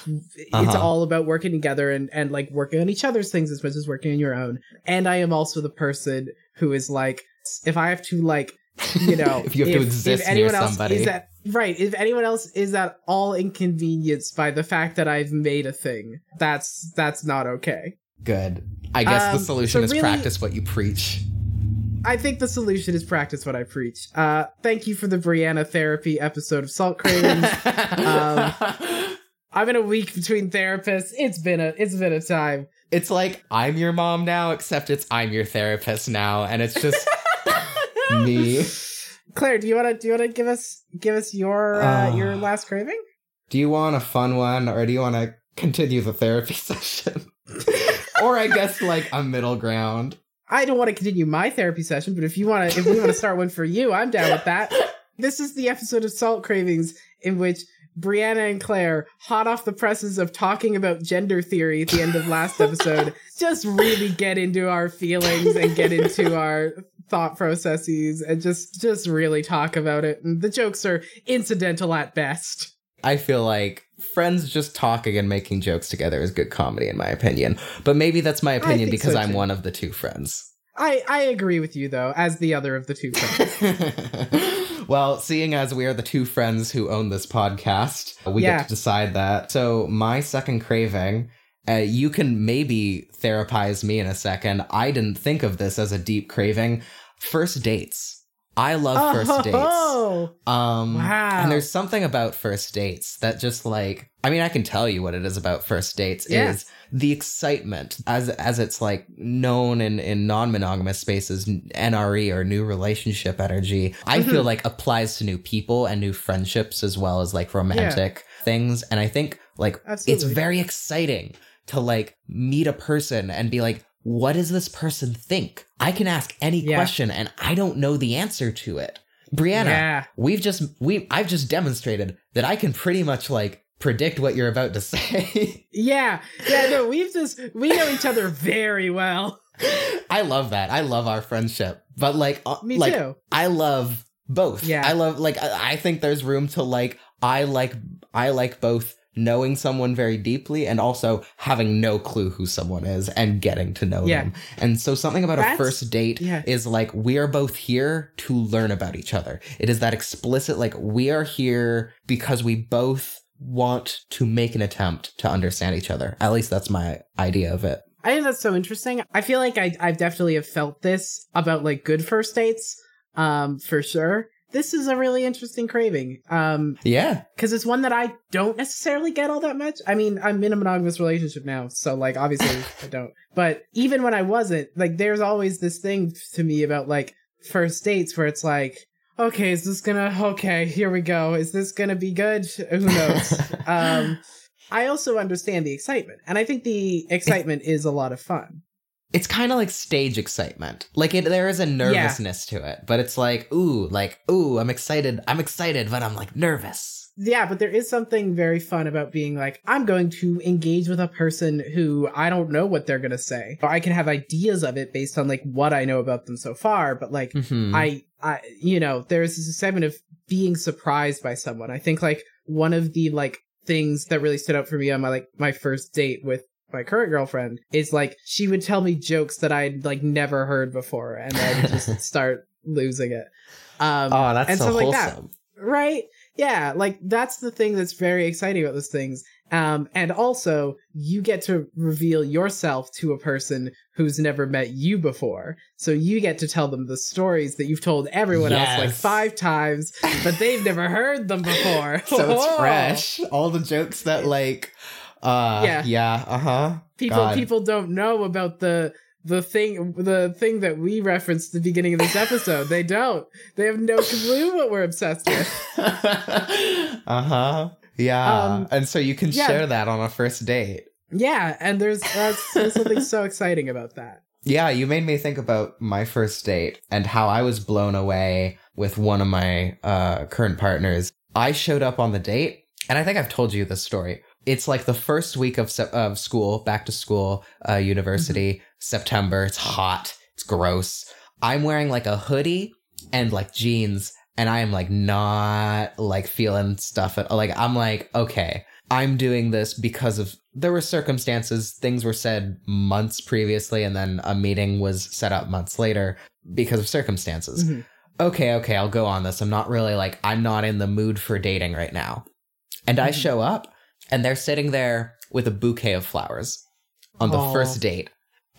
it's Uh-huh. all about working together and and like working on each other's things as much as working on your own and i am also the person who is like if i have to like you know if you have to exist near anyone else somebody. is at right if anyone else is at all inconvenienced by the fact that i've made a thing that's that's not okay Good. I guess the Um, solution so is really- practice what you preach. I think the solution is practice what I preach. Uh, thank you for the Brianna therapy episode of Salt Cravings. um, I'm in a week between therapists. It's been a it's been a time. it's like I'm your mom now, except it's I'm your therapist now, and it's just me. Claire, do you want to do you want to give us give us your uh, Uh. your last craving? Do you want a fun one, or do you want to continue the therapy session? or I guess like a middle ground. I don't want to continue my therapy session, but if you want to, if we want to start one for you, I'm down with that. This is the episode of Salt Cravings in which Brianna and Claire, hot off the presses of talking about gender theory at the end of last episode, just really get into our feelings and get into our thought processes and just just really talk about it. And the jokes are incidental at best. I feel like friends just talking and making jokes together is good comedy, in my opinion. But maybe that's my opinion because so, I'm one of the two friends. I I agree with you though, as the other of the two friends. well, seeing as we are the two friends who own this podcast, we Yeah. get to decide that. So, my second craving, uh, you can maybe therapize me in a second. I didn't think of this as a deep craving. First dates. I love first dates. Oh, Um, Wow. And there's something about first dates that just like, I mean, I can tell you what it is about first dates Yeah. is the excitement as, as it's like known in, in non-monogamous spaces, NRE or new relationship energy. I Mhm. feel like applies to new people and new friendships as well as like romantic things. And I think like it's very exciting to like meet a person and be like, what does this person think? I can ask any Yeah. question and I don't know the answer to it. Brianna, yeah. we've just we I've just demonstrated that I can pretty much like predict what you're about to say. Yeah, yeah, no, we've just we know each other very well. I love that. I love our friendship. But like uh, Me like too. I love both. Yeah. I love like I, I think there's room to like I like I like both knowing someone very deeply and also having no clue who someone is and getting to know Yeah. them. And so something about a first date yeah. is like we are both here to learn about each other. It is that explicit like we are here because we both want to make an attempt to understand each other. At least that's my idea of it. I think that's so interesting. I feel like I I definitely have felt this about like good first dates, um, for sure. This is a really interesting craving, um, Yeah. because it's one that I don't necessarily get all that much. I mean, I'm in a monogamous relationship now, so like obviously I don't. But even when I wasn't, like, there's always this thing to me about like first dates where it's like, okay, is this gonna? Okay, here we go. Is this gonna be good? Who knows? um, I also understand the excitement, and I think the excitement is a lot of fun. It's kind of like stage excitement. Like it, there is a nervousness to it, but it's like, ooh, like, ooh, I'm excited. I'm excited, but I'm like nervous. Yeah, but there is something very fun about being like, I'm going to engage with a person who I don't know what they're going to say. Or I can have ideas of it based on like what I know about them so far, but like Mhm. I I you know, there's this segment of being surprised by someone. I think like one of the like things that really stood out for me on my like my first date with my current girlfriend is like she would tell me jokes that I'd like never heard before, and I would just start losing it. Um, oh, that's and so stuff like wholesome. that, right? Yeah, like that's the thing that's very exciting about those things. Um, and also you get to reveal yourself to a person who's never met you before. So you get to tell them the stories that you've told everyone else like five times, but they've never heard them before. so it's fresh. All the jokes that like uh Yeah. yeah, uh-huh. People God. people don't know about the the thing the thing that we referenced at the beginning of this episode. they don't. They have no clue what we're obsessed with. uh-huh. Yeah. Um, and so you can yeah. share that on a first date. Yeah, and there's that's, there's something so exciting about that. Yeah, you made me think about my first date and how I was blown away with one of my uh, current partners. I showed up on the date, and I think I've told you this story. It's like the first week of se- of school, back to school, uh, university, September. It's hot. It's gross. I'm wearing like a hoodie and like jeans, and I am like not like feeling stuff at like I'm like okay. I'm doing this because of there were circumstances, things were said months previously, and then a meeting was set up months later because of circumstances. Mhm. Okay, okay, I'll go on this. I'm not really like, I'm not in the mood for dating right now. And I Mhm. show up, and they're sitting there with a bouquet of flowers on the first oh. date.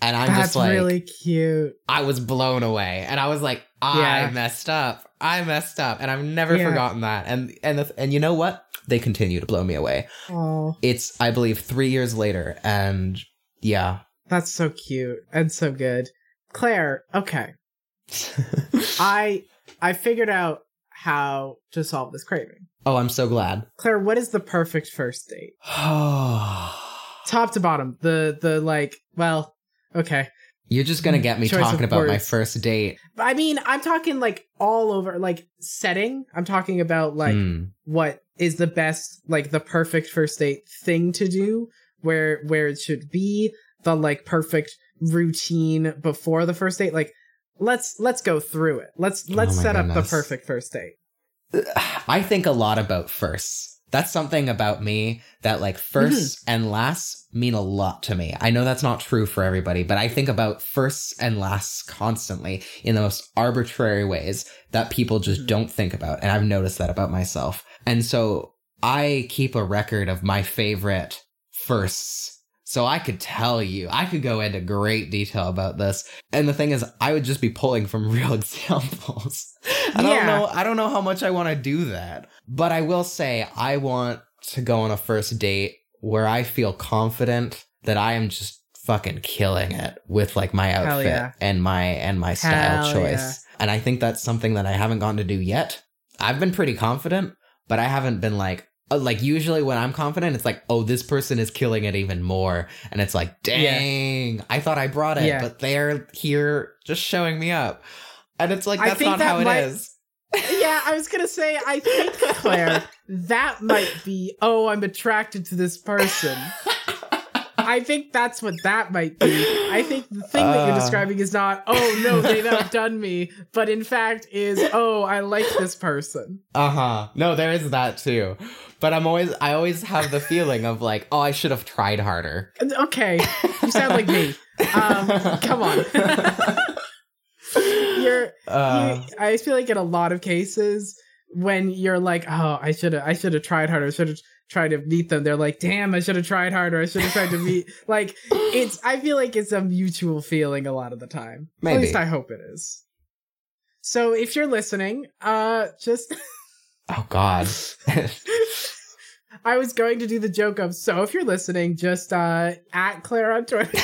And I'm just like, really cute. I was blown away, and I was like, I Yeah. messed up. I messed up, and I've never Yeah. forgotten that. And and the, and you know what? They continue to blow me away. Oh, It's I believe three years later, and yeah, that's so cute and so good. Claire, okay. I I figured out how to solve this craving. Oh, I'm so glad. Claire, what is the perfect first date? Top to bottom. The the like, well, okay. You're just gonna get me Choice talking about my first date. I mean, I'm talking like all over like setting. I'm talking about like Hmm. what is the best like the perfect first date thing to do where where it should be the like perfect routine before the first date like let's let's go through it let's let's Oh set up the perfect first date I think a lot about firsts. That's something about me that like 1st and lasts mean a lot to me. I know that's not true for everybody, but I think about firsts and lasts constantly in the most arbitrary ways that people just Mhm. don't think about. And I've noticed that about myself. And so I keep a record of my favorite firsts. So I could tell you, I could go into great detail about this. And the thing is, I would just be pulling from real examples. I don't Yeah. know. I don't know how much I want to do that. But I will say I want to go on a first date where I feel confident that I am just fucking killing it with like my outfit yeah. and my and my style Hell choice. yeah. And I think that's something that I haven't gotten to do yet. I've been pretty confident, but I haven't been like Uh, like usually when I'm confident, it's like, oh, this person is killing it even more, and it's like, Yeah. dang, I thought I brought it, Yeah. but they're here just showing me up, and it's like that's not that how it might- is. yeah i was gonna say i think claire that might be oh i'm attracted to this person I think that's what that might be. I think the thing that you're Uh. describing is not, oh no, they've outdone me, but in fact is, oh, I like this person. Uh huh. No, there is that too. But I'm always, I always have the feeling of like, oh, I should have tried harder. Okay, you sound like me. Um, come on. You're, Uh, you, I feel like in a lot of cases when you're like, oh, I should have, I should have tried harder. I should have tried to meet them. They're like, damn, I should have tried harder. I should have tried to meet. like, it's. I feel like it's a mutual feeling a lot of the time. Maybe. At least I hope it is. So if you're listening, uh, just oh God. I was going to do the joke of so if you're listening, just uh at Claire on Twitter.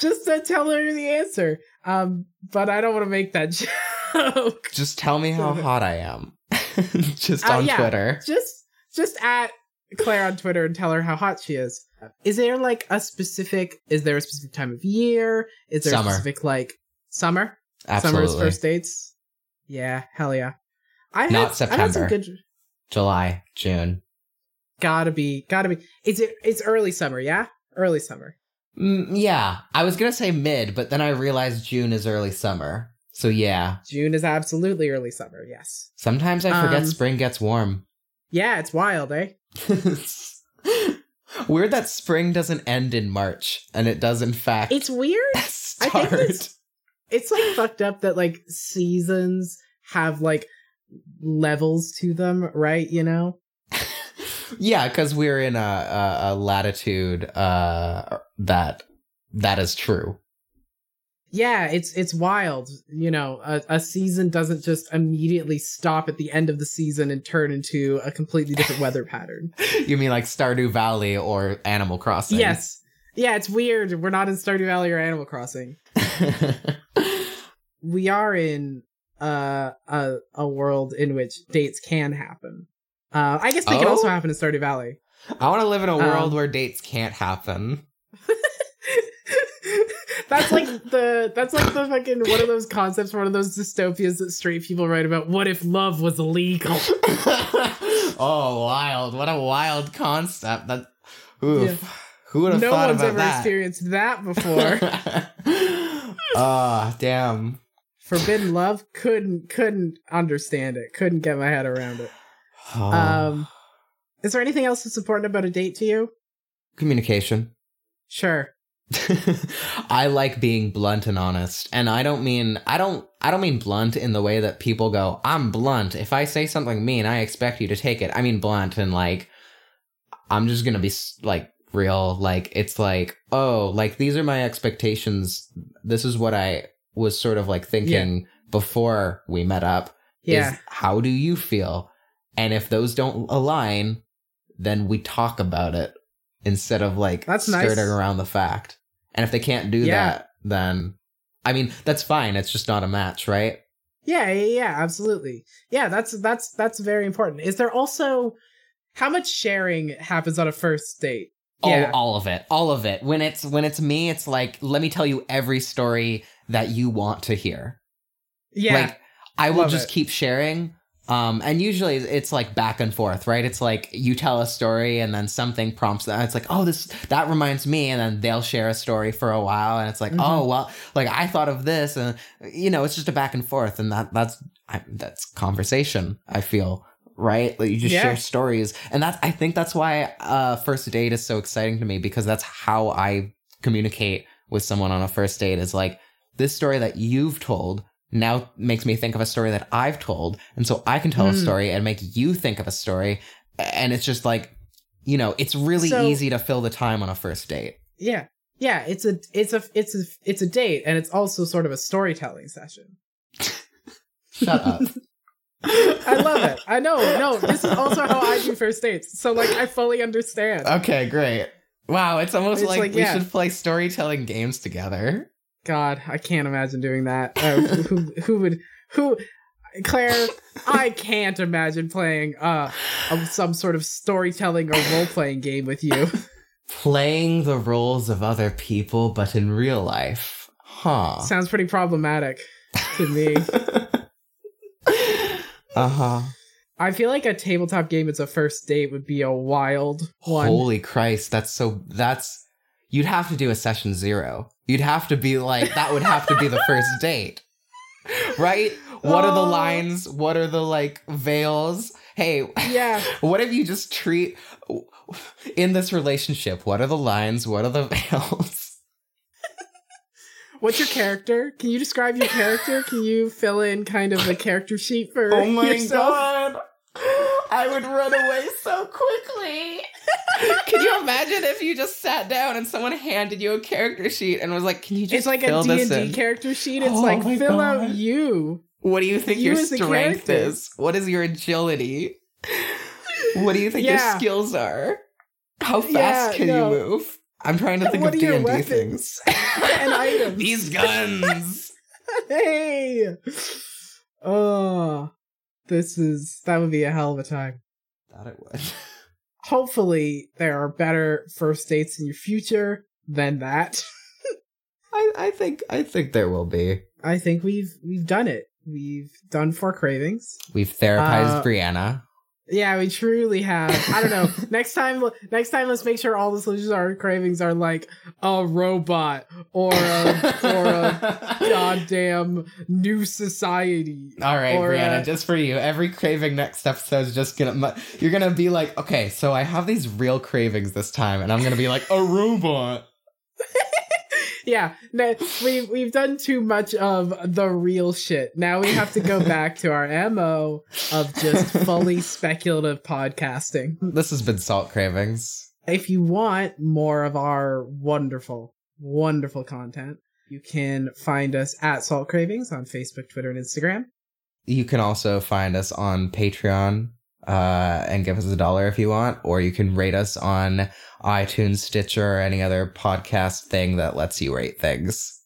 just uh, tell her the answer. Um, but I don't want to make that joke. Just tell me how hot I am. just Uh, on yeah. Twitter. Just just at Claire on Twitter and tell her how hot she is. Is there like a specific is there a specific time of year? Is there Summer. a specific like summer? Absolutely. Summer's first dates? Yeah, hell yeah. I had, Not I've had some good July, June. gotta be gotta be is it it's early summer, yeah? Early summer. Mm, yeah, I was gonna say mid, but then I realized June is early summer. So yeah, June is absolutely early summer, yes. sometimes I forget Um, spring gets warm. Yeah, it's wild, eh? Weird that spring doesn't end in March and it does in fact It's weird. I think it's it's like fucked up that like seasons have like levels to them, right? You know? yeah, because we're in a, a, a latitude uh, that that is true. Yeah, it's it's wild. You know, a, a season doesn't just immediately stop at the end of the season and turn into a completely different weather pattern. You mean like Stardew Valley or Animal Crossing? Yes. Yeah, it's weird. We're not in Stardew Valley or Animal Crossing. We are in uh, a a world in which dates can happen. Uh, I guess they can Oh? also happen in Stardew Valley. I want to live in a world Um, where dates can't happen. that's like the that's like the fucking one of those concepts, one of those dystopias that straight people write about. What if love was illegal? oh, wild! What a wild concept. That. Oof. Who would have no thought about that? No one's ever experienced that before. Ah, damn. Forbidden love couldn't couldn't understand it. Couldn't get my head around it. Oh. Um, is there anything else that's important about a date to you? Communication. Sure. I like being blunt and honest. And I don't mean I don't I don't mean blunt in the way that people go, I'm blunt. If I say something mean, I expect you to take it. I mean blunt and like I'm just going to be like real like it's like, oh, like these are my expectations. This is what I was sort of like thinking before we met up. Yeah. Is how do you feel? And if those don't align, then we talk about it instead of like That's nice. skirting around the fact. And if they can't do Yeah. that, then I mean, that's fine. It's just not a match, right? Yeah, yeah, yeah, absolutely. Yeah, that's that's that's very important. Is there also how much sharing happens on a first date? Oh, yeah. All, all of it. All of it. When it's when it's me, it's like, let me tell you every story that you want to hear. yeah. Like I will Love just it. keep sharing. Um, and usually it's like back and forth, right? It's like you tell a story and then something prompts that. It's like, oh, this that reminds me, and then they'll share a story for a while, and it's like, Mhm. oh, well, like I thought of this, and you know, it's just a back and forth, and that that's I, that's conversation. I feel right, like you just Yeah. share stories, and that's I think that's why uh, first date is so exciting to me because that's how I communicate with someone on a first date. Is like this story that you've told now makes me think of a story that I've told. And so I can tell a Mm. story and make you think of a story. And it's just like, you know, it's really So- easy to fill the time on a first date. yeah. Yeah, it's a it's a it's a it's a date and it's also sort of a storytelling session. Shut up. I love it. I know. No, this is also how I do first dates. So like I fully understand. okay, great. Wow, it's almost It's like, like, we yeah. should play storytelling games together. God, I can't imagine doing that. Uh, who, who would who Claire, I can't imagine playing uh a, some sort of storytelling or role playing game with you. Playing the roles of other people, but in real life. Huh. Sounds pretty problematic to me. uh huh. I feel like a tabletop game as a first date would be a wild one. Holy Christ, that's so that's you'd have to do a session zero. You'd have to be like that would have to be the first date. Right? What are the Oh. lines? What are the like veils? Hey, Yeah. what if you just treat in this relationship, what are the lines? What are the veils? What's your character? Can you describe your character? Can you fill in kind of a character sheet for Oh my yourself? god. I would run away so quickly. Can you imagine if you just sat down and someone handed you a character sheet and was like, "Can you just It's like a fill d&d character sheet. It's Oh like fill God. out you. What do you think You your strength is? What is your agility? What do you think Yeah. your skills are? How fast Yeah, can no. you move? I'm trying to think What of D and D things and items? These guns. hey. Oh, this is that would be a hell of a time. Thought it would. Hopefully, there are better first dates in your future than that. I, I think I think there will be. I think we've we've done it. We've done four cravings. We've therapized Uh, Brianna. Yeah, we truly have. I don't know. next time, next time, let's make sure all the solutions to our cravings are like a robot or a, or a goddamn new society. All right, Brianna, a- just for you, every craving next episode is just gonna. You're gonna be like, okay, so I have these real cravings this time, and I'm gonna be like a robot. yeah, no, we we've done too much of the real shit. Now we have to go back to our mo of just fully speculative podcasting. This has been Salt Cravings. If you want more of our wonderful, wonderful content, you can find us at Salt Cravings on Facebook, Twitter, and Instagram. You can also find us on Patreon uh, and give us a dollar if you want, or you can rate us on iTunes, Stitcher, or any other podcast thing that lets you rate things.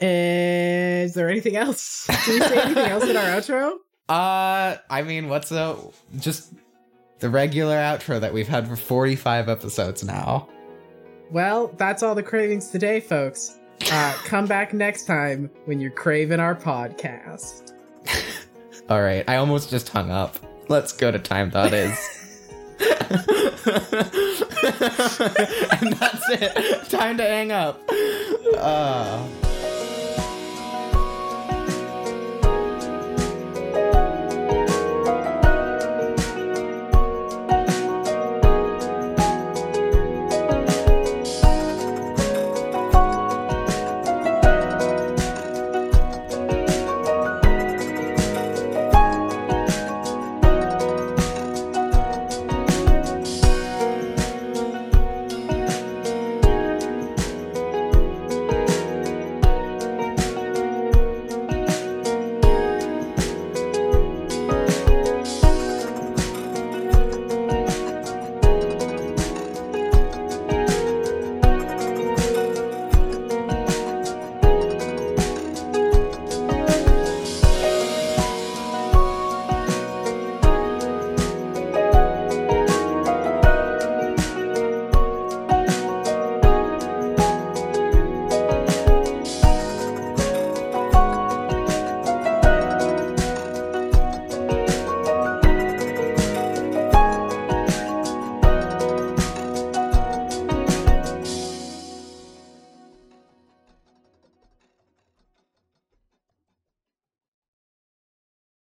Is there anything else? Do we say anything else in our outro? Uh, I mean, what's a just the regular outro that we've had for 45 episodes now? Well, that's all the cravings today, folks. Uh, come back next time when you're craving our podcast. All right, I almost just hung up. Let's go to time that is. and that's it. Time to hang up. Uh